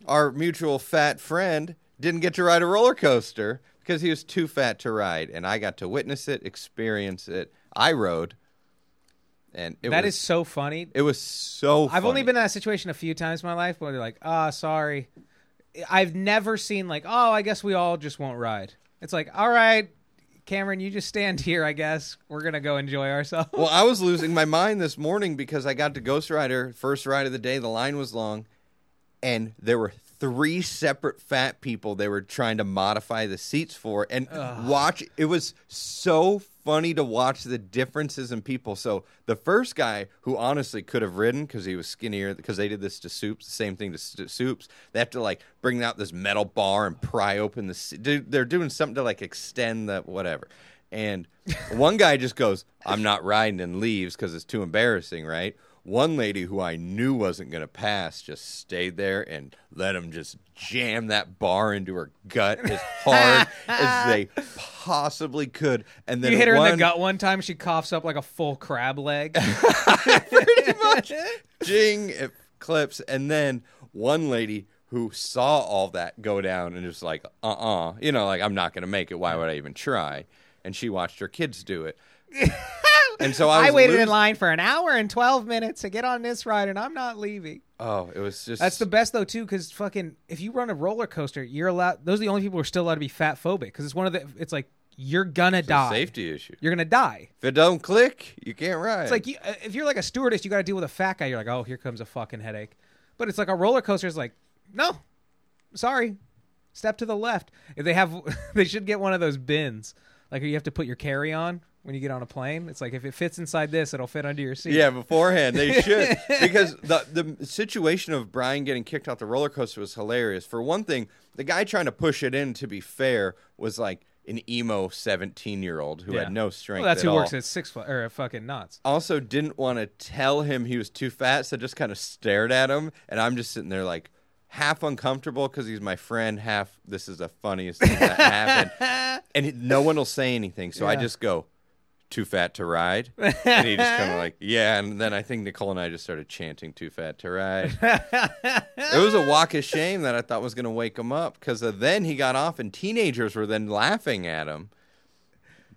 our mutual fat friend didn't get to ride a roller coaster because he was too fat to ride, and I got to witness it, experience it. I rode, and it That was, is so funny. it was so. I've only been in that situation a few times in my life where they're like, "Ah, sorry." I've never seen like, "Oh, I guess we all just won't ride." It's like, "All right, Cameron, you just stand here. I guess we're gonna go enjoy ourselves." Well, I was losing my mind this morning because I got to Ghost Rider, first ride of the day. The line was long, and there were three separate fat people they were trying to modify the seats for. And watch, it was so funny to watch the differences in people. So the first guy, who honestly could have ridden because he was skinnier, because they did this to Soups, the same thing to Soups. They have to like bring out this metal bar and pry open the. they're doing something to like extend the whatever. And one guy just goes, I'm not riding and leaves because it's too embarrassing, right? One lady who I knew wasn't going to pass just stayed there and let him just jam that bar into her gut as (laughs) hard as they possibly could. And then you hit her in the gut one time, she coughs up like a full crab leg. (laughs) pretty much. Jing, it clips, and then one lady who saw all that go down and just like, uh, uh you know, like I'm not going to make it. Why would I even try? And she watched her kids do it. (laughs) and so I, was I waited in line for an hour and 12 minutes to get on this ride, and I'm not leaving. Oh, it was just That's the best though too, because fucking if you run a roller coaster, you're allowed. Those are the only people who are still allowed to be fat phobic because it's one of the. It's like you're gonna it's a die. safety issue. You're gonna die. If it don't click, you can't ride. It's like you, uh, if you're like a stewardess, you got to deal with a fat guy. You're like, oh, here comes a fucking headache. But it's like a roller coaster is like, no, sorry, step to the left. If they have, (laughs) they should get one of those bins, like you have to put your carry on when you get on a plane. It's like if it fits inside this, it'll fit under your seat. Yeah, beforehand they (laughs) should because the the situation of Brian getting kicked off the roller coaster was hilarious. For one thing, the guy trying to push it in, to be fair, was like an emo seventeen year old who Yeah. had no strength. Well, that's at who works at Six Flags or at fucking Knott's. Also, didn't want to tell him he was too fat, so just kind of stared at him, and I'm just sitting there like half uncomfortable because he's my friend, half this is the funniest thing that happened, (laughs) and no one will say anything, so I just go. Too fat to ride, (laughs) and he just kind of like, yeah. And then I think Nicole and I just started chanting "Too fat to ride." (laughs) it was a walk of shame that I thought was going to wake him up because uh, then he got off, and teenagers were then laughing at him.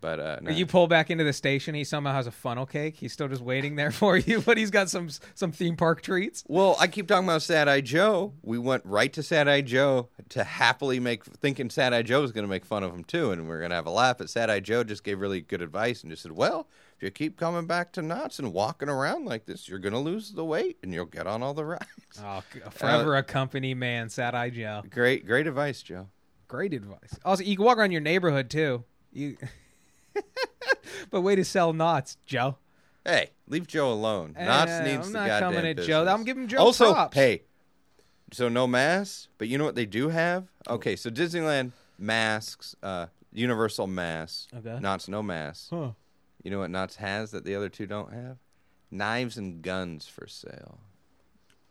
But uh, no. You pull back into the station, he somehow has a funnel cake. He's still just waiting there (laughs) for you, but he's got some some theme park treats. Well, I keep talking about Sad Eye Joe. We went right to Sad Eye Joe to happily make, thinking Sad Eye Joe was going to make fun of him too, and we are going to have a laugh. But Sad Eye Joe just gave really good advice and just said, "Well, if you keep coming back to Knott's and walking around like this, you're going to lose the weight and you'll get on all the (laughs) rides." Oh, forever a company man, Sad Eye Joe. Great, great advice, Joe. Great advice. Also, you can walk around your neighborhood too. You, (laughs) (laughs) but way to sell Knott's, Joe. Hey, leave Joe alone. Knott's Eh, needs I'm the not goddamn coming at business. Joe. I'm giving Joe also, props. hey, so no masks, but you know what they do have? Okay, so Disneyland masks, uh, Universal masks. Okay. Knott's no masks. Huh. You know what Knott's has that the other two don't have? Knives and guns for sale.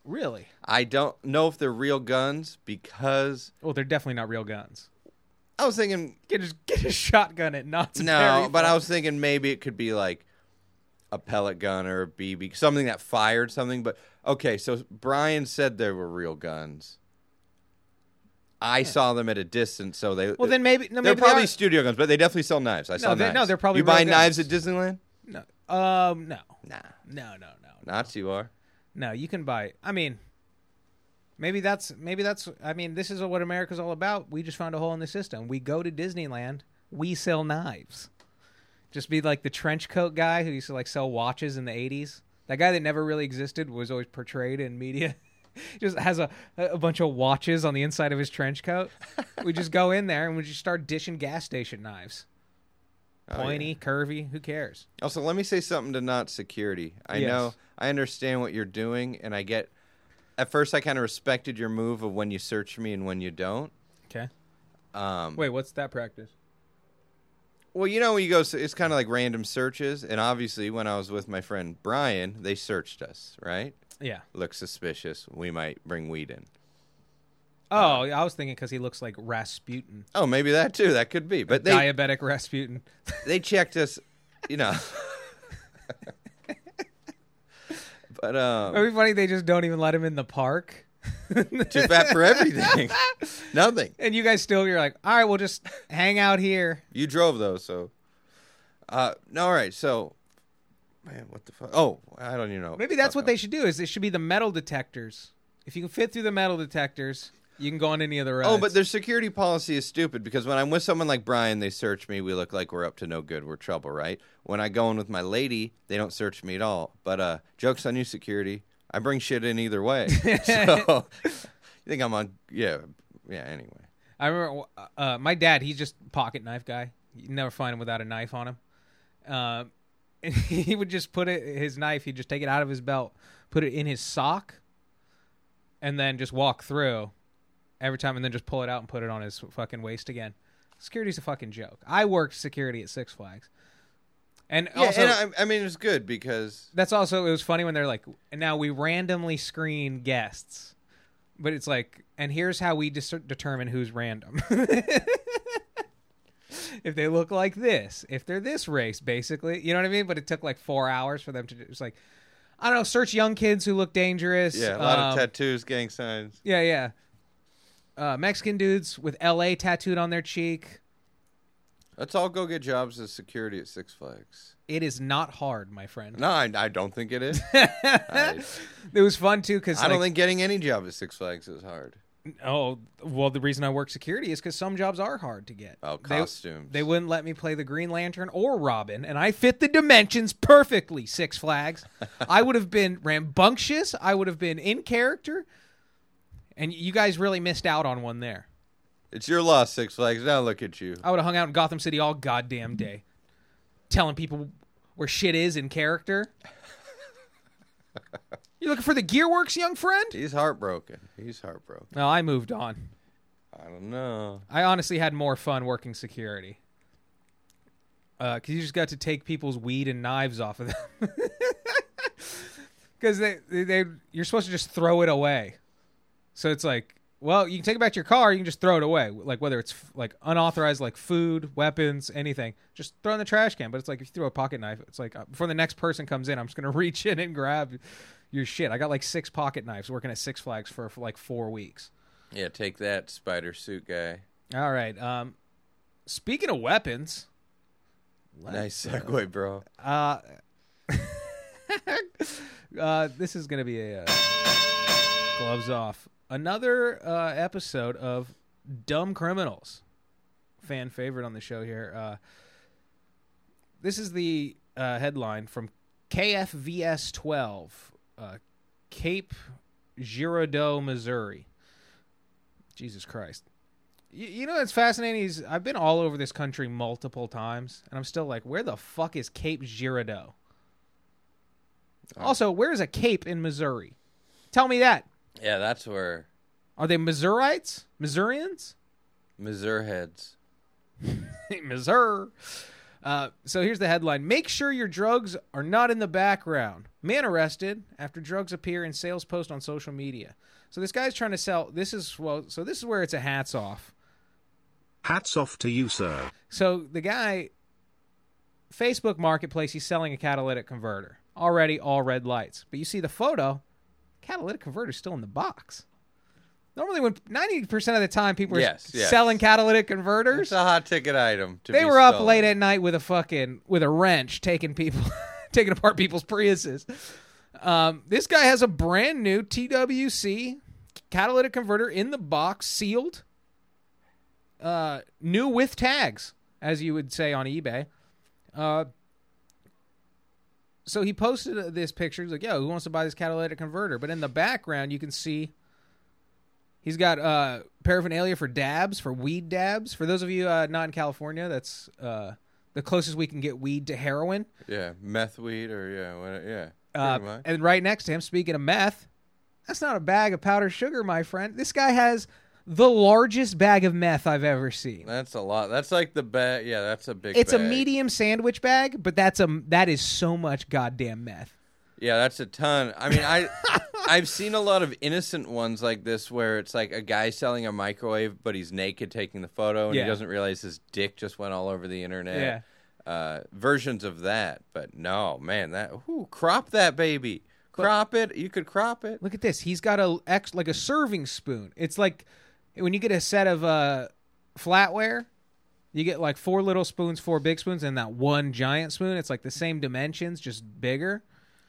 Really? I don't know if they're real guns because Well, they're definitely not real guns. I was thinking Get a, get a shotgun at and no, but I was thinking maybe it could be like a pellet gun or a BB, something that fired something. But okay, so Brian said there were real guns. I saw them at a distance, so they Well, then maybe no, they're maybe probably they studio guns, but they definitely sell knives. I saw they- knives. no, they're probably you buy real knives at. Disneyland. no. Um, no, Nah, no, no, no, Knott's you are. no. You can buy. I mean, maybe that's maybe that's. I mean, this is what America's all about. We just found a hole in the system. We go to Disneyland. We sell knives. Just be like the trench coat guy who used to like sell watches in the '80s. That guy that never really existed was always portrayed in media. (laughs) just has a a bunch of watches on the inside of his trench coat. we just go in there and we just start dishing gas station knives. Oh, yeah. Pointy, curvy, who cares? Also, let me say something to not security. I Yes. know, I understand what you're doing, and I get. At first, I kind of respected your move of when you search me and when you don't. Okay. Um, Wait, what's that practice? Well, you know, when you go, it's kind of like random searches, and obviously, when I was with my friend Brian, they searched us. Right? Yeah. Looks suspicious. We might bring weed in. Oh, I was thinking because he looks like Rasputin, Oh, maybe that too. That could be. But they diabetic Rasputin. they checked us. You know. (laughs) but um, It'd be funny they just don't even let him in the park. too fat for everything. (laughs) Nothing. And you guys still, you're like, all right, we'll just hang out here. You drove though, so. Uh, no, all right. So, man, what the fuck? Oh, I don't even know. Maybe that's what they should do. Is it should be the metal detectors. If you can fit through the metal detectors, you can go on any of the rides. Oh, but their security policy is stupid because when I'm with someone like Brian, they search me. We look like we're up to no good. We're trouble, right? When I go in with my lady, they don't search me at all. But uh, jokes on you, security. I bring shit in either way. (laughs) so you think I'm on? Yeah, yeah. Anyway, I remember uh, my dad. He's just pocket knife guy. You never find him without a knife on him. Uh, (laughs) and he would just put it his knife. He'd just take it out of his belt, put it in his sock, and then just walk through every time, and then just pull it out and put it on his fucking waist again. Security's a fucking joke. I worked security at Six Flags. And Yeah, also, and I, I mean it's good because that's also it was funny when they're like, and now we randomly screen guests, but it's like, and here's how we dis- determine who's random. (laughs) if they look like this, if they're this race, basically, you know what I mean. But it took like four hours for them to. just like, I don't know, search young kids who look dangerous. yeah, a lot um, of tattoos, gang signs. Yeah, yeah. Uh, Mexican dudes with L.A. tattooed on their cheek. Let's all go get jobs as security at Six Flags. It is not hard, my friend. No, I, I don't think it is. (laughs) I, It was fun too because I don't think getting any job at Six Flags is hard. Oh well, the reason I work security is because some jobs are hard to get. Oh, They- costumes. They, wouldn't let me play the Green Lantern or Robin, and I fit the dimensions perfectly. Six Flags. (laughs) I would have been rambunctious. I would have been in character, and you guys really missed out on one there. It's your loss, Six Flags. Now look at you. I would have hung out in Gotham City all goddamn day, telling people where shit is in character. (laughs) you looking for the Gearworks, young friend? He's heartbroken. He's heartbroken. No, I moved on. I don't know. I honestly had more fun working security. Uh, because you just got to take people's weed and knives off of them. (laughs) Because they, they, they, you're supposed to just throw it away. So it's like, well, you can take it back to your car. You can just throw it away. Like whether it's like unauthorized, like food, weapons, anything, just throw in the trash can. But it's like if you throw a pocket knife, it's like uh, before the next person comes in, I'm just gonna (laughs) reach in and grab your shit. I got like six pocket knives working at Six Flags for, for like four weeks. Yeah, take that, spider suit guy. All right. Um, speaking of weapons, nice segue, bro. uh, (laughs) uh, this is gonna be a uh, gloves off. Another uh, episode of Dumb Criminals, fan favorite on the show here. Uh, this is the uh, headline from KFVS 12, uh, Cape Girardeau, Missouri. Jesus Christ. You, you know what's fascinating is I've been all over this country multiple times, and I'm still like, where the fuck is Cape Girardeau? Also, where is a Cape in Missouri? Tell me that. Yeah, that's where Are they Missourites? Missourians? Missouri heads. (laughs) Missouri. Uh, so here's the headline Make sure your drugs are not in the background. Man arrested after drugs appear in sales post on social media. So this guy's trying to sell. This is, well, so this is where it's a hats off. Hats off to you, sir. So the guy, Facebook Marketplace, he's selling a catalytic converter. Already all red lights. But you see the photo, catalytic converter's still in the box. Normally, when 90% of the time people are Yes, yes. selling catalytic converters, It's a hot ticket item. To they be were up stolen. late at night with a fucking with a wrench taking people (laughs) taking apart people's Priuses. Um, this guy has a brand new TWC catalytic converter in the box, sealed, uh, new with tags, as you would say on eBay. Uh, so he posted this picture. He's like, "Yo, who wants to buy this catalytic converter?" But in the background, you can see he's got uh, paraphernalia for dabs, for weed dabs. For those of you uh, not in California, that's uh, the closest we can get weed to heroin. Yeah, meth weed or yeah, what, yeah. Uh, and right next to him, speaking of meth, that's not a bag of powdered sugar, my friend. This guy has the largest bag of meth I've ever seen. That's a lot. That's like the bag. Yeah, that's a big. It's a medium sandwich bag, but that's a that is so much goddamn meth. Yeah, that's a ton. I mean, I (laughs) I've seen a lot of innocent ones like this where it's like a guy selling a microwave, but he's naked taking the photo, and Yeah. he doesn't realize his dick just went all over the internet. Yeah. Uh, versions of that, but no, man, that whoo, crop that baby, crop it. You could crop it. Look at this. He's got a ex like a serving spoon. It's like when you get a set of uh flatware, you get like four little spoons, four big spoons, and that one giant spoon. It's like the same dimensions, just bigger.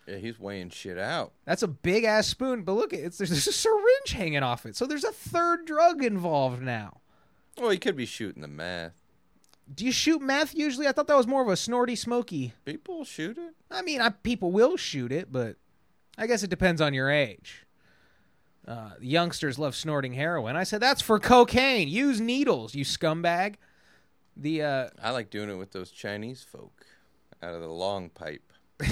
Yeah, he's weighing shit out. That's a big ass spoon, but look, it's there's a syringe hanging off it. So there's a third drug involved now. Well, he could be shooting the meth. Do you shoot meth usually? I thought that was more of a snorty, smoky. People shoot it. I mean, I, people will shoot it, but I guess it depends on your age. Uh, youngsters love snorting heroin. I said that's for cocaine. Use needles, you scumbag. The uh, I like doing it with those Chinese folk out of the long pipe. (laughs)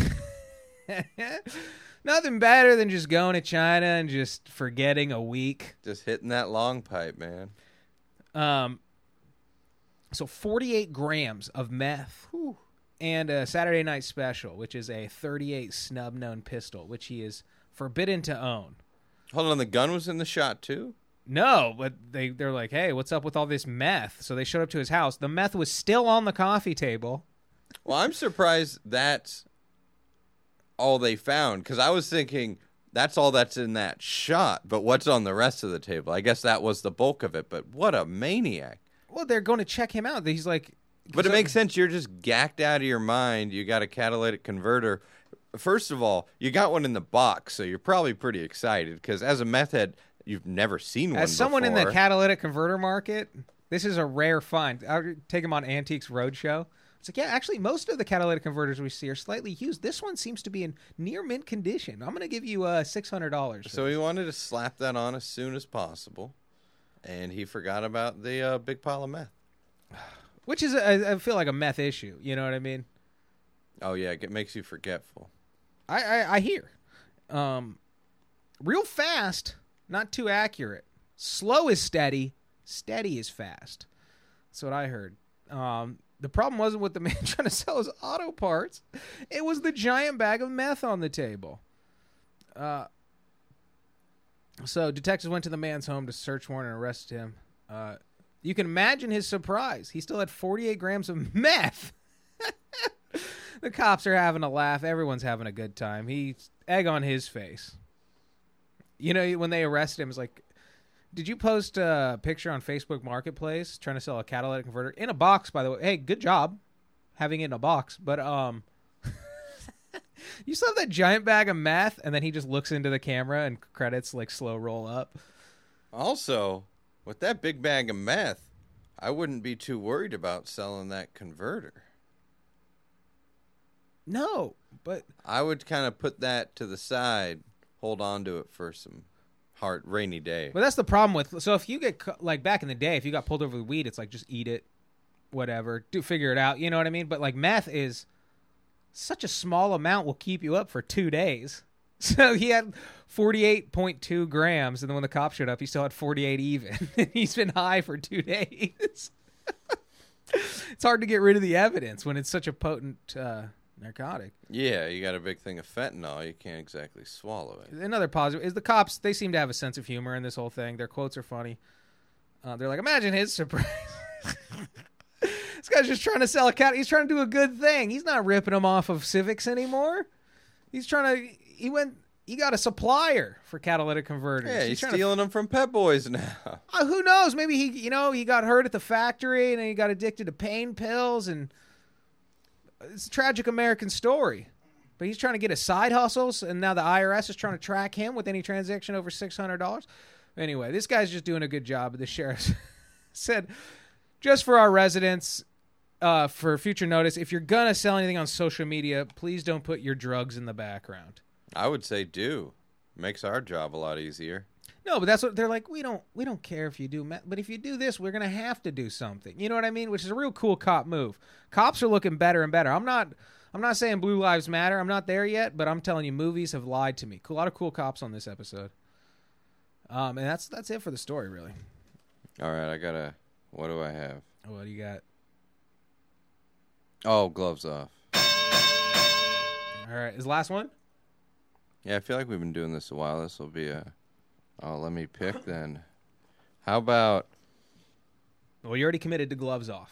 nothing better than just going to China and just forgetting a week. Just hitting that long pipe, man. Um, so 48 grams of meth and a Saturday Night Special, which is a 38 snub known pistol, which he is forbidden to own. Hold on, the gun was in the shot too. No, but they they're like, "Hey, what's up with all this meth?" So they showed up to his house. The meth was still on the coffee table. Well, I'm surprised that's all they found because I was thinking that's all that's in that shot. But what's on the rest of the table? I guess that was the bulk of it. But what a maniac! Well, they're going to check him out. He's like, But it makes sense. You're just gacked out of your mind. You got a catalytic converter. First of all, you got one in the box, so you're probably pretty excited because as a meth head, you've never seen one. As someone in the catalytic converter market, this is a rare find. I'll take him on Antiques Roadshow. It's like, yeah, actually, most of the catalytic converters we see are slightly used. This one seems to be in near mint condition. I'm going to give you uh, six hundred dollars. So he wanted to slap that on as soon as possible, and he forgot about the uh, big pile of meth. which is, a, I feel like a meth issue. You know what I mean? Oh yeah, it makes you forgetful. I, I, I hear. Um, real fast, not too accurate. Slow is steady, steady is fast. That's what I heard. Um, the problem wasn't with the (laughs) man trying to sell his auto parts; it was the giant bag of meth on the table. Uh, so detectives went to the man's home to search warrant and arrest him. Uh, you can imagine his surprise. He still had 48 grams of (laughs) meth. (laughs) the cops are having a laugh. Everyone's having a good time. He's egg on his face. You know, when they arrested him, it's like, did you post a picture on Facebook Marketplace trying to sell a catalytic converter in a box? By the way, hey, good job having it in a box. But um, (laughs) you still have that giant bag of meth, and then he just looks into the camera and credits like slow roll up. Also, with that big bag of meth, I wouldn't be too worried about selling that converter. No, but I would kind of put that to the side, hold on to it for some hard rainy day. But that's the problem with so if you get like back in the day, if you got pulled over with weed, it's like just eat it, whatever, do figure it out. You know what I mean? But like meth is such a small amount will keep you up for two days. (laughs) So he had forty eight point two grams, and then when the cop showed up, he still had forty eight even. (laughs) He's been high for two (laughs) days. it's hard to get rid of the evidence when it's such a potent uh, narcotic. yeah, you got a big thing of fentanyl, you can't exactly swallow it. another positive is the cops they seem to have a sense of humor in this whole thing. Their quotes are funny. Uh, they're like imagine his surprise. (laughs) This guy's just trying to sell a cat. He's trying to do a good thing. He's not ripping them off of civics anymore. He's trying to he went he got a supplier for catalytic converters. Yeah, he's to- stealing them from Pep Boys now. (laughs) uh, who knows? Maybe he you know he got hurt at the factory and then he got addicted to pain pills and it's a tragic american story but he's trying to get his side hustles and now the irs is trying to track him with any transaction over $600 anyway this guy's just doing a good job the sheriff (laughs) said just for our residents uh, for future notice if you're gonna sell anything on social media please don't put your drugs in the background I would say do. Makes our job a lot easier. No, but that's what they're like. We don't we don't care if you do, but if you do this, we're gonna have to do something. You know what I mean? Which is a real cool cop move. Cops are looking better and better. I'm not I'm not saying Blue Lives Matter. I'm not there yet, but I'm telling you, movies have lied to me. A lot of cool cops on this episode. Um, and that's that's it for the story, really. All right, I gotta. What do I have? What do you got? Oh, gloves off. All right, is the last one? Yeah, I feel like we've been doing this a while. This will be a. Oh, let me pick then. How about Well, you already committed to gloves off.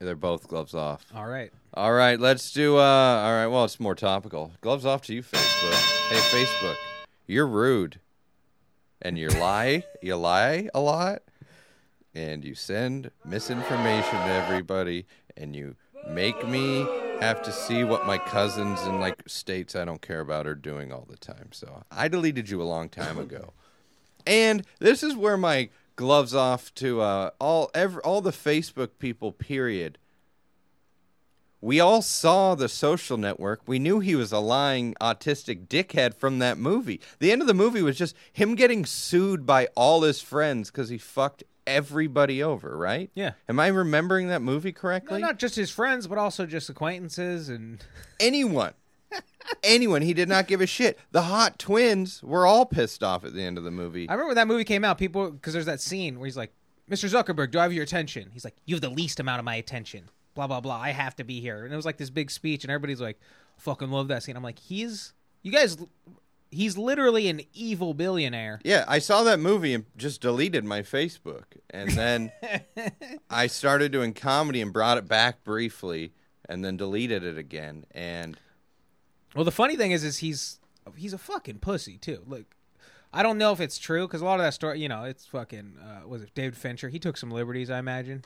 they're both gloves off? All right. All right, let's do. uh All right, well, it's more topical. Gloves off to you, Facebook. Hey, Facebook, you're rude, and you lie. you lie a lot, and you send misinformation to everybody, and you make me have to see what my cousins in like states I don't care about are doing all the time. So I deleted you a long time ago. And this is where my gloves off to uh, all every, all the Facebook people. Period. We all saw the social network. We knew he was a lying autistic dickhead from that movie. The end of the movie was just him getting sued by all his friends because he fucked everybody over, right? Yeah. Am I remembering that movie No, correctly? not just his friends, but also just acquaintances and (laughs) Anyone. Anyone. He did not give a shit. The hot twins were all pissed off at the end of the movie. I remember when that movie came out, people because there's that scene where he's like, "Mr. Zuckerberg, do I have your attention?" He's like, "You have the least amount of my attention." blah blah blah. I have to be here, and it was like this big speech, and everybody's like, "Fucking love that scene." I'm like, he's you guys, he's literally an evil billionaire. Yeah, I saw that movie and just deleted my Facebook. And then (laughs) I started doing comedy and brought it back briefly and then deleted it again. And Well, the funny thing is, is he's he's a fucking pussy too. Like, I don't know if it's true because a lot of that story, you know, it's fucking uh, was it David Fincher? He took some liberties, I imagine,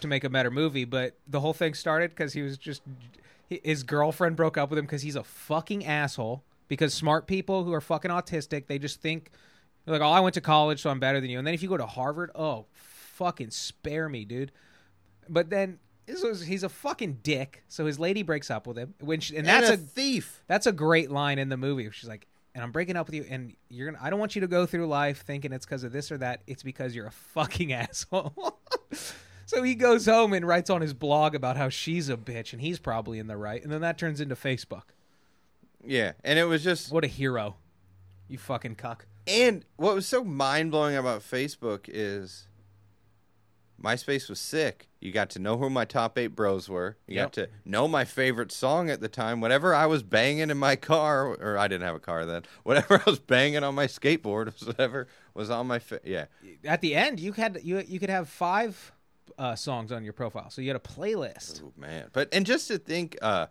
to make a better movie. But the whole thing started because he was just his girlfriend broke up with him because he's a fucking asshole. Because smart people who are fucking autistic, they just think like, "Oh, I went to college, so I'm better than you." And then if you go to Harvard, oh, fucking spare me, dude. But then was, he's a fucking dick. So his lady breaks up with him, when she, and that's and a a thief. that's a great line in the movie. She's like, "And I'm breaking up with you, and you're gonna. I don't want you to go through life thinking it's because of this or that. It's because you're a fucking (laughs) asshole." (laughs) so he goes home and writes on his blog about how she's a bitch, and he's probably in the right. And then that turns into Facebook. Yeah, and it was just What a hero, you fucking cuck. and what was so mind-blowing about Facebook is MySpace was sick. You got to know who my top 8 bros were. You Yep. got to know my favorite song at the time. Whatever I was banging in my car or I didn't have a car then. (laughs) Whatever I was banging on my skateboard whatever was on my fa- yeah. At the end, you had you you could have five uh, songs on your profile, so you had a playlist. Oh man. But and just to think uh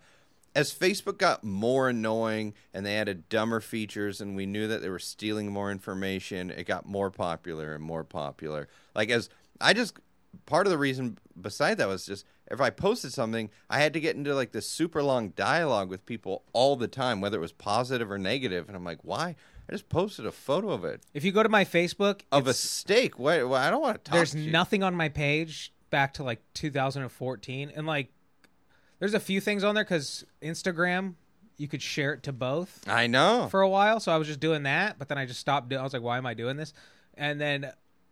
as Facebook got more annoying and they added dumber features and we knew that they were stealing more information, it got more popular and more popular. Like as I just part of the reason beside that was just if I posted something, I had to get into like this super long dialogue with people all the time, whether it was positive or negative, and I'm like, why? I just posted a photo of it If you go to my Facebook, of a steak. What? Well, I don't want to talk. there's to nothing on my page back to like 2014 and like there's a few things on there because instagram you could share it to both I know. for a while so i was just doing that but then i just stopped doing i was like why am i doing this and then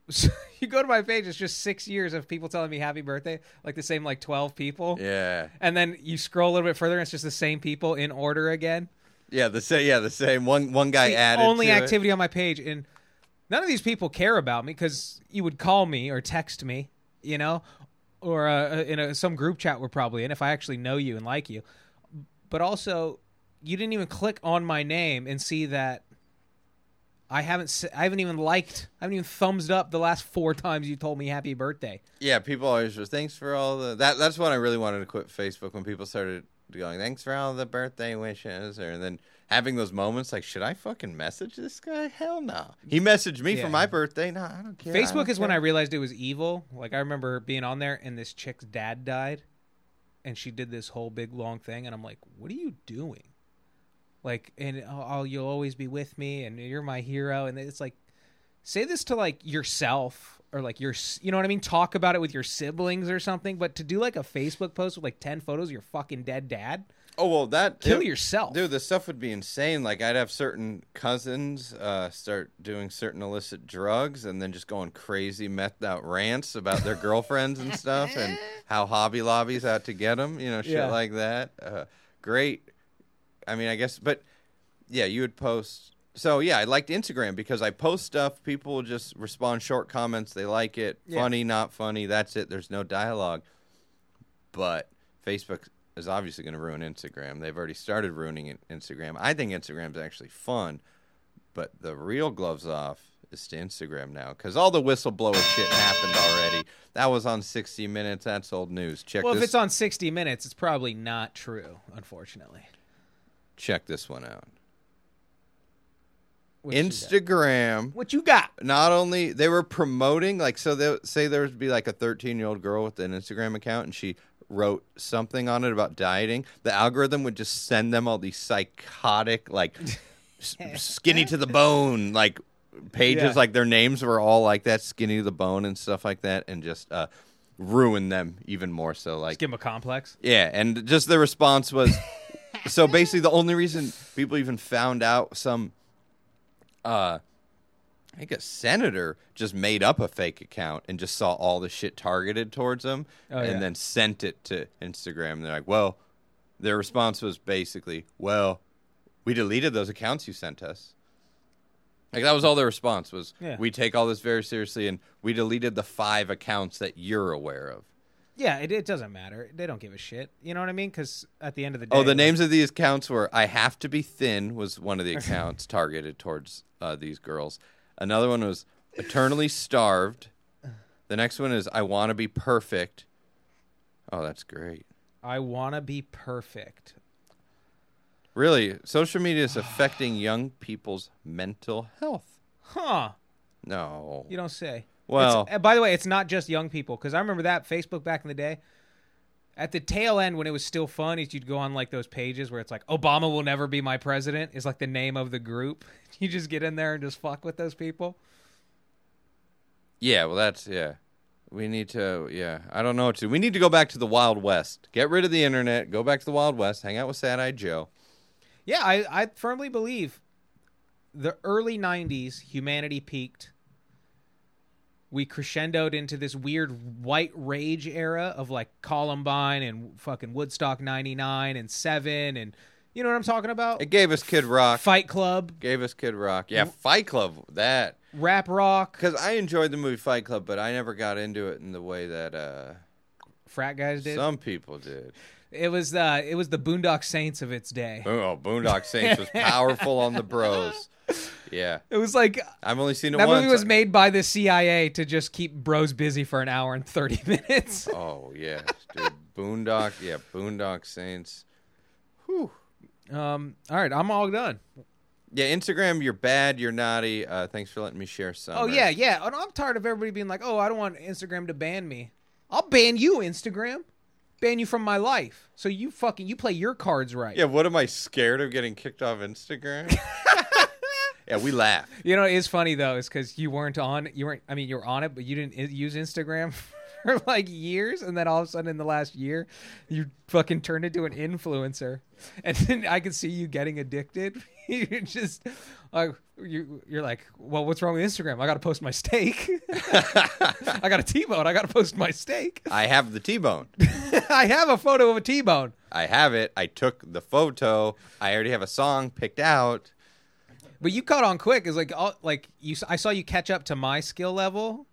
so (laughs) you go to my page it's just six years of people telling me happy birthday like the same like 12 people yeah. and then you scroll a little bit further and it's just the same people in order again Yeah, the same. Yeah, the same. One one guy the added only to it. activity on my page and none of these people care about me because you would call me or text me you know or uh, in a, some group chat we're probably in if i actually know you and like you but also you didn't even click on my name and see that i haven't i haven't even liked i haven't even thumbs up the last four times you told me happy birthday Yeah, people always just thanks for all the that. That's when I really wanted to quit Facebook when people started going thanks for all the birthday wishes, or then having those moments like, should I fucking message this guy? Hell no. He messaged me Yeah. for my birthday. No, I don't care. Facebook don't is when I realized it was evil. Like I remember being on there and this chick's dad died and she did this whole big long thing and I'm like, "What are you doing?" Like and oh you'll always be with me and you're my hero and it's like say this to like yourself or like your you know what I mean? Talk about it with your siblings or something, but to do like a Facebook post with like 10 photos of your fucking dead dad, Oh well, that kill it- yourself. Dude, the stuff would be insane. Like I'd have certain cousins uh, start doing certain illicit drugs and then just going crazy, methed out rants about their girlfriends and stuff, and (laughs) how Hobby Lobby's out to get them. You know, shit Yeah. like that. Uh, great. I mean, I guess, but yeah, you would post. So yeah, I liked Instagram because I post stuff. People just respond short comments. They like it. Yeah. Funny, not funny. That's it. There's no dialogue. But Facebook is obviously going to ruin Instagram. They've already started ruining Instagram. I think Instagram's actually fun, but the real gloves off is to Instagram now because all the whistleblower shit happened already. That was on 60 Minutes. That's old news. Check well, if it's on 60 minutes, it's probably not true, unfortunately. Check this one out. What? Instagram. What you got? Not only they were promoting, like, so they say there would be like a 13 year old girl with an Instagram account, and she wrote something on it about dieting. The algorithm would just send them all these psychotic, like, skinny to the (laughs) bone, like pages. Yeah. Like their names were all like that, skinny to the bone, and stuff like that, and just uh, ruin them even more. So, like, Just give him a complex. yeah, and just the response was so basically the only reason people even found out some uh I think a senator just made up a fake account and just saw all the shit targeted towards them Oh, and yeah. then sent it to Instagram. And they're like, well, their response was basically, well, we deleted those accounts you sent us. Like that was all their response was, Yeah. we take all this very seriously and we deleted the five accounts that you're aware of. Yeah, it, it doesn't matter. They don't give a shit. You know what I mean? Because at the end of the day, Oh, the names of these accounts were I have to be thin was one of the (laughs) accounts targeted towards uh, these girls. Another one was eternally starved. The next one is I want to be perfect. Oh, that's great. I want to be perfect. Really, social media is affecting young people's mental health. Huh? No. You don't say. Well- It's- uh, by the way, it's not just young people because I remember that Facebook back in the day. At the tail end, when it was still fun, is you'd go on like those pages where it's like Obama will never be my president is like the name of the group. (laughs) You just get in there and just fuck with those people. Yeah, well, that's yeah. We need to yeah. I don't know what to. We need to go back to the Wild West. Get rid of the internet. Go back to the Wild West. Hang out with Sad Eye Joe. Yeah, I, I firmly believe the early 90s, humanity peaked. We crescendoed into this weird white rage era of like Columbine and fucking Woodstock 99 and 7 and you know what I'm talking about? It gave us Kid Rock. Fight Club, Gave us Kid Rock. Yeah, Fight Club. That rap rock, because I enjoyed the movie Fight Club, but I never got into it in the way that uh, frat guys did. some people did. It was uh it was the Boondock Saints of its day. Oh, Boondock Saints was powerful on the bros. (laughs) Yeah, It was like I've only seen it that once. movie was made by the CIA to just keep bros busy for an hour and 30 (laughs) minutes. Oh yeah, dude. Boondock. Yeah, Boondock Saints. Whew. Um all right, I'm all done. Yeah, Instagram. You're bad. You're naughty. Uh, thanks for letting me share some. Oh yeah, yeah. And I'm tired of everybody being like, "Oh, I don't want Instagram to ban me." I'll ban you, Instagram. Ban you from my life. So you fucking you play your cards right. Yeah. What am I scared of getting kicked off Instagram? (laughs) yeah, we laugh. You know, it is funny though, is because you weren't on. You weren't. I mean, you were on it, but you didn't use Instagram (laughs) for like years, and then all of a sudden, in the last year, you fucking turned into an influencer, and then I could see you getting addicted. (laughs) you just like you, you're like, well, what's wrong with Instagram? I got to post my steak. (laughs) I got a T-bone. I got to post my steak. I have the T-bone. I have a photo of a T-bone. I have it. I took the photo. I already have a song picked out. But you caught on quick. Is like, all, like you. I saw you catch up to my skill level,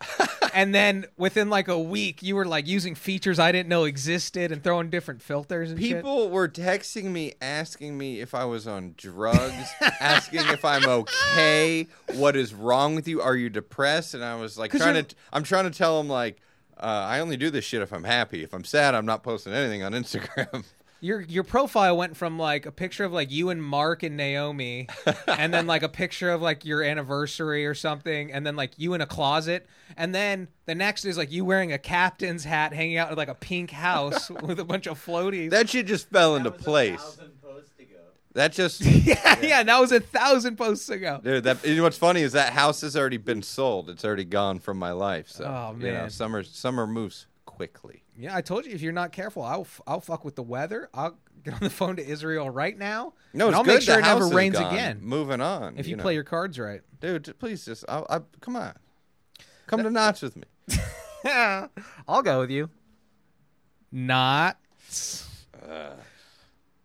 (laughs) and then within like a week, you were like using features I didn't know existed and throwing different filters and shit. People were texting me, asking me if I was on drugs, (laughs) asking if I'm okay. What is wrong with you? Are you depressed? And I was like, trying you're- to. I'm trying to tell them like. Uh, I only do this shit if I'm happy. If I'm sad, I'm not posting anything on Instagram. (laughs) Your your profile went from like a picture of like you and Mark and Naomi, (laughs) and then like a picture of like your anniversary or something, and then like you in a closet, and then the next is like you wearing a captain's hat, hanging out in like a pink house (laughs) with a bunch of floaties. that shit just fell into was place. thousand. That just. (laughs) yeah, yeah, that was a thousand posts ago. Dude, that you know what's funny is that house has already been sold. It's already gone from my life. So Oh, you know, man. summer summer moves quickly. Yeah, I told you if you're not careful, I'll f- I'll fuck with the weather. I'll (laughs) get on the phone to Israel right now. No, I'll good. make sure the it never rains gone. again Moving on. if you, know. play your cards right. dude, please just I, I, come on, come to Knott's with me. (laughs) I'll go with you. Not. Uh.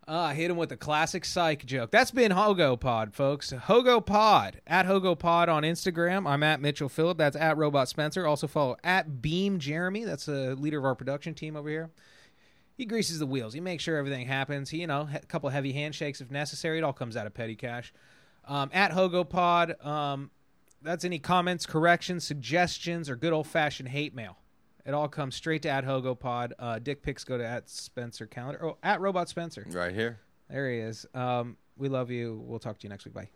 Ah, hit him with a classic psych joke. That's been Hogo Pod, folks. Hogo Pod at Hogo Pod on Instagram. I'm at Mitchell Phillip. That's at Robot Spencer. Also follow at Beam Jeremy. That's the leader of our production team over here. He greases the wheels. He makes sure everything happens. He, you know, a couple heavy handshakes if necessary. It all comes out of petty cash. Um, at Hogo Pod. Um, that's any comments, corrections, suggestions, or good old fashioned hate mail. It all comes straight to at Hogo Pod. Uh, dick pics go to at Spencer Calendar. Oh, at Robot Spencer. Right here. There he is. Um, we love you. We'll talk to you next week. Bye.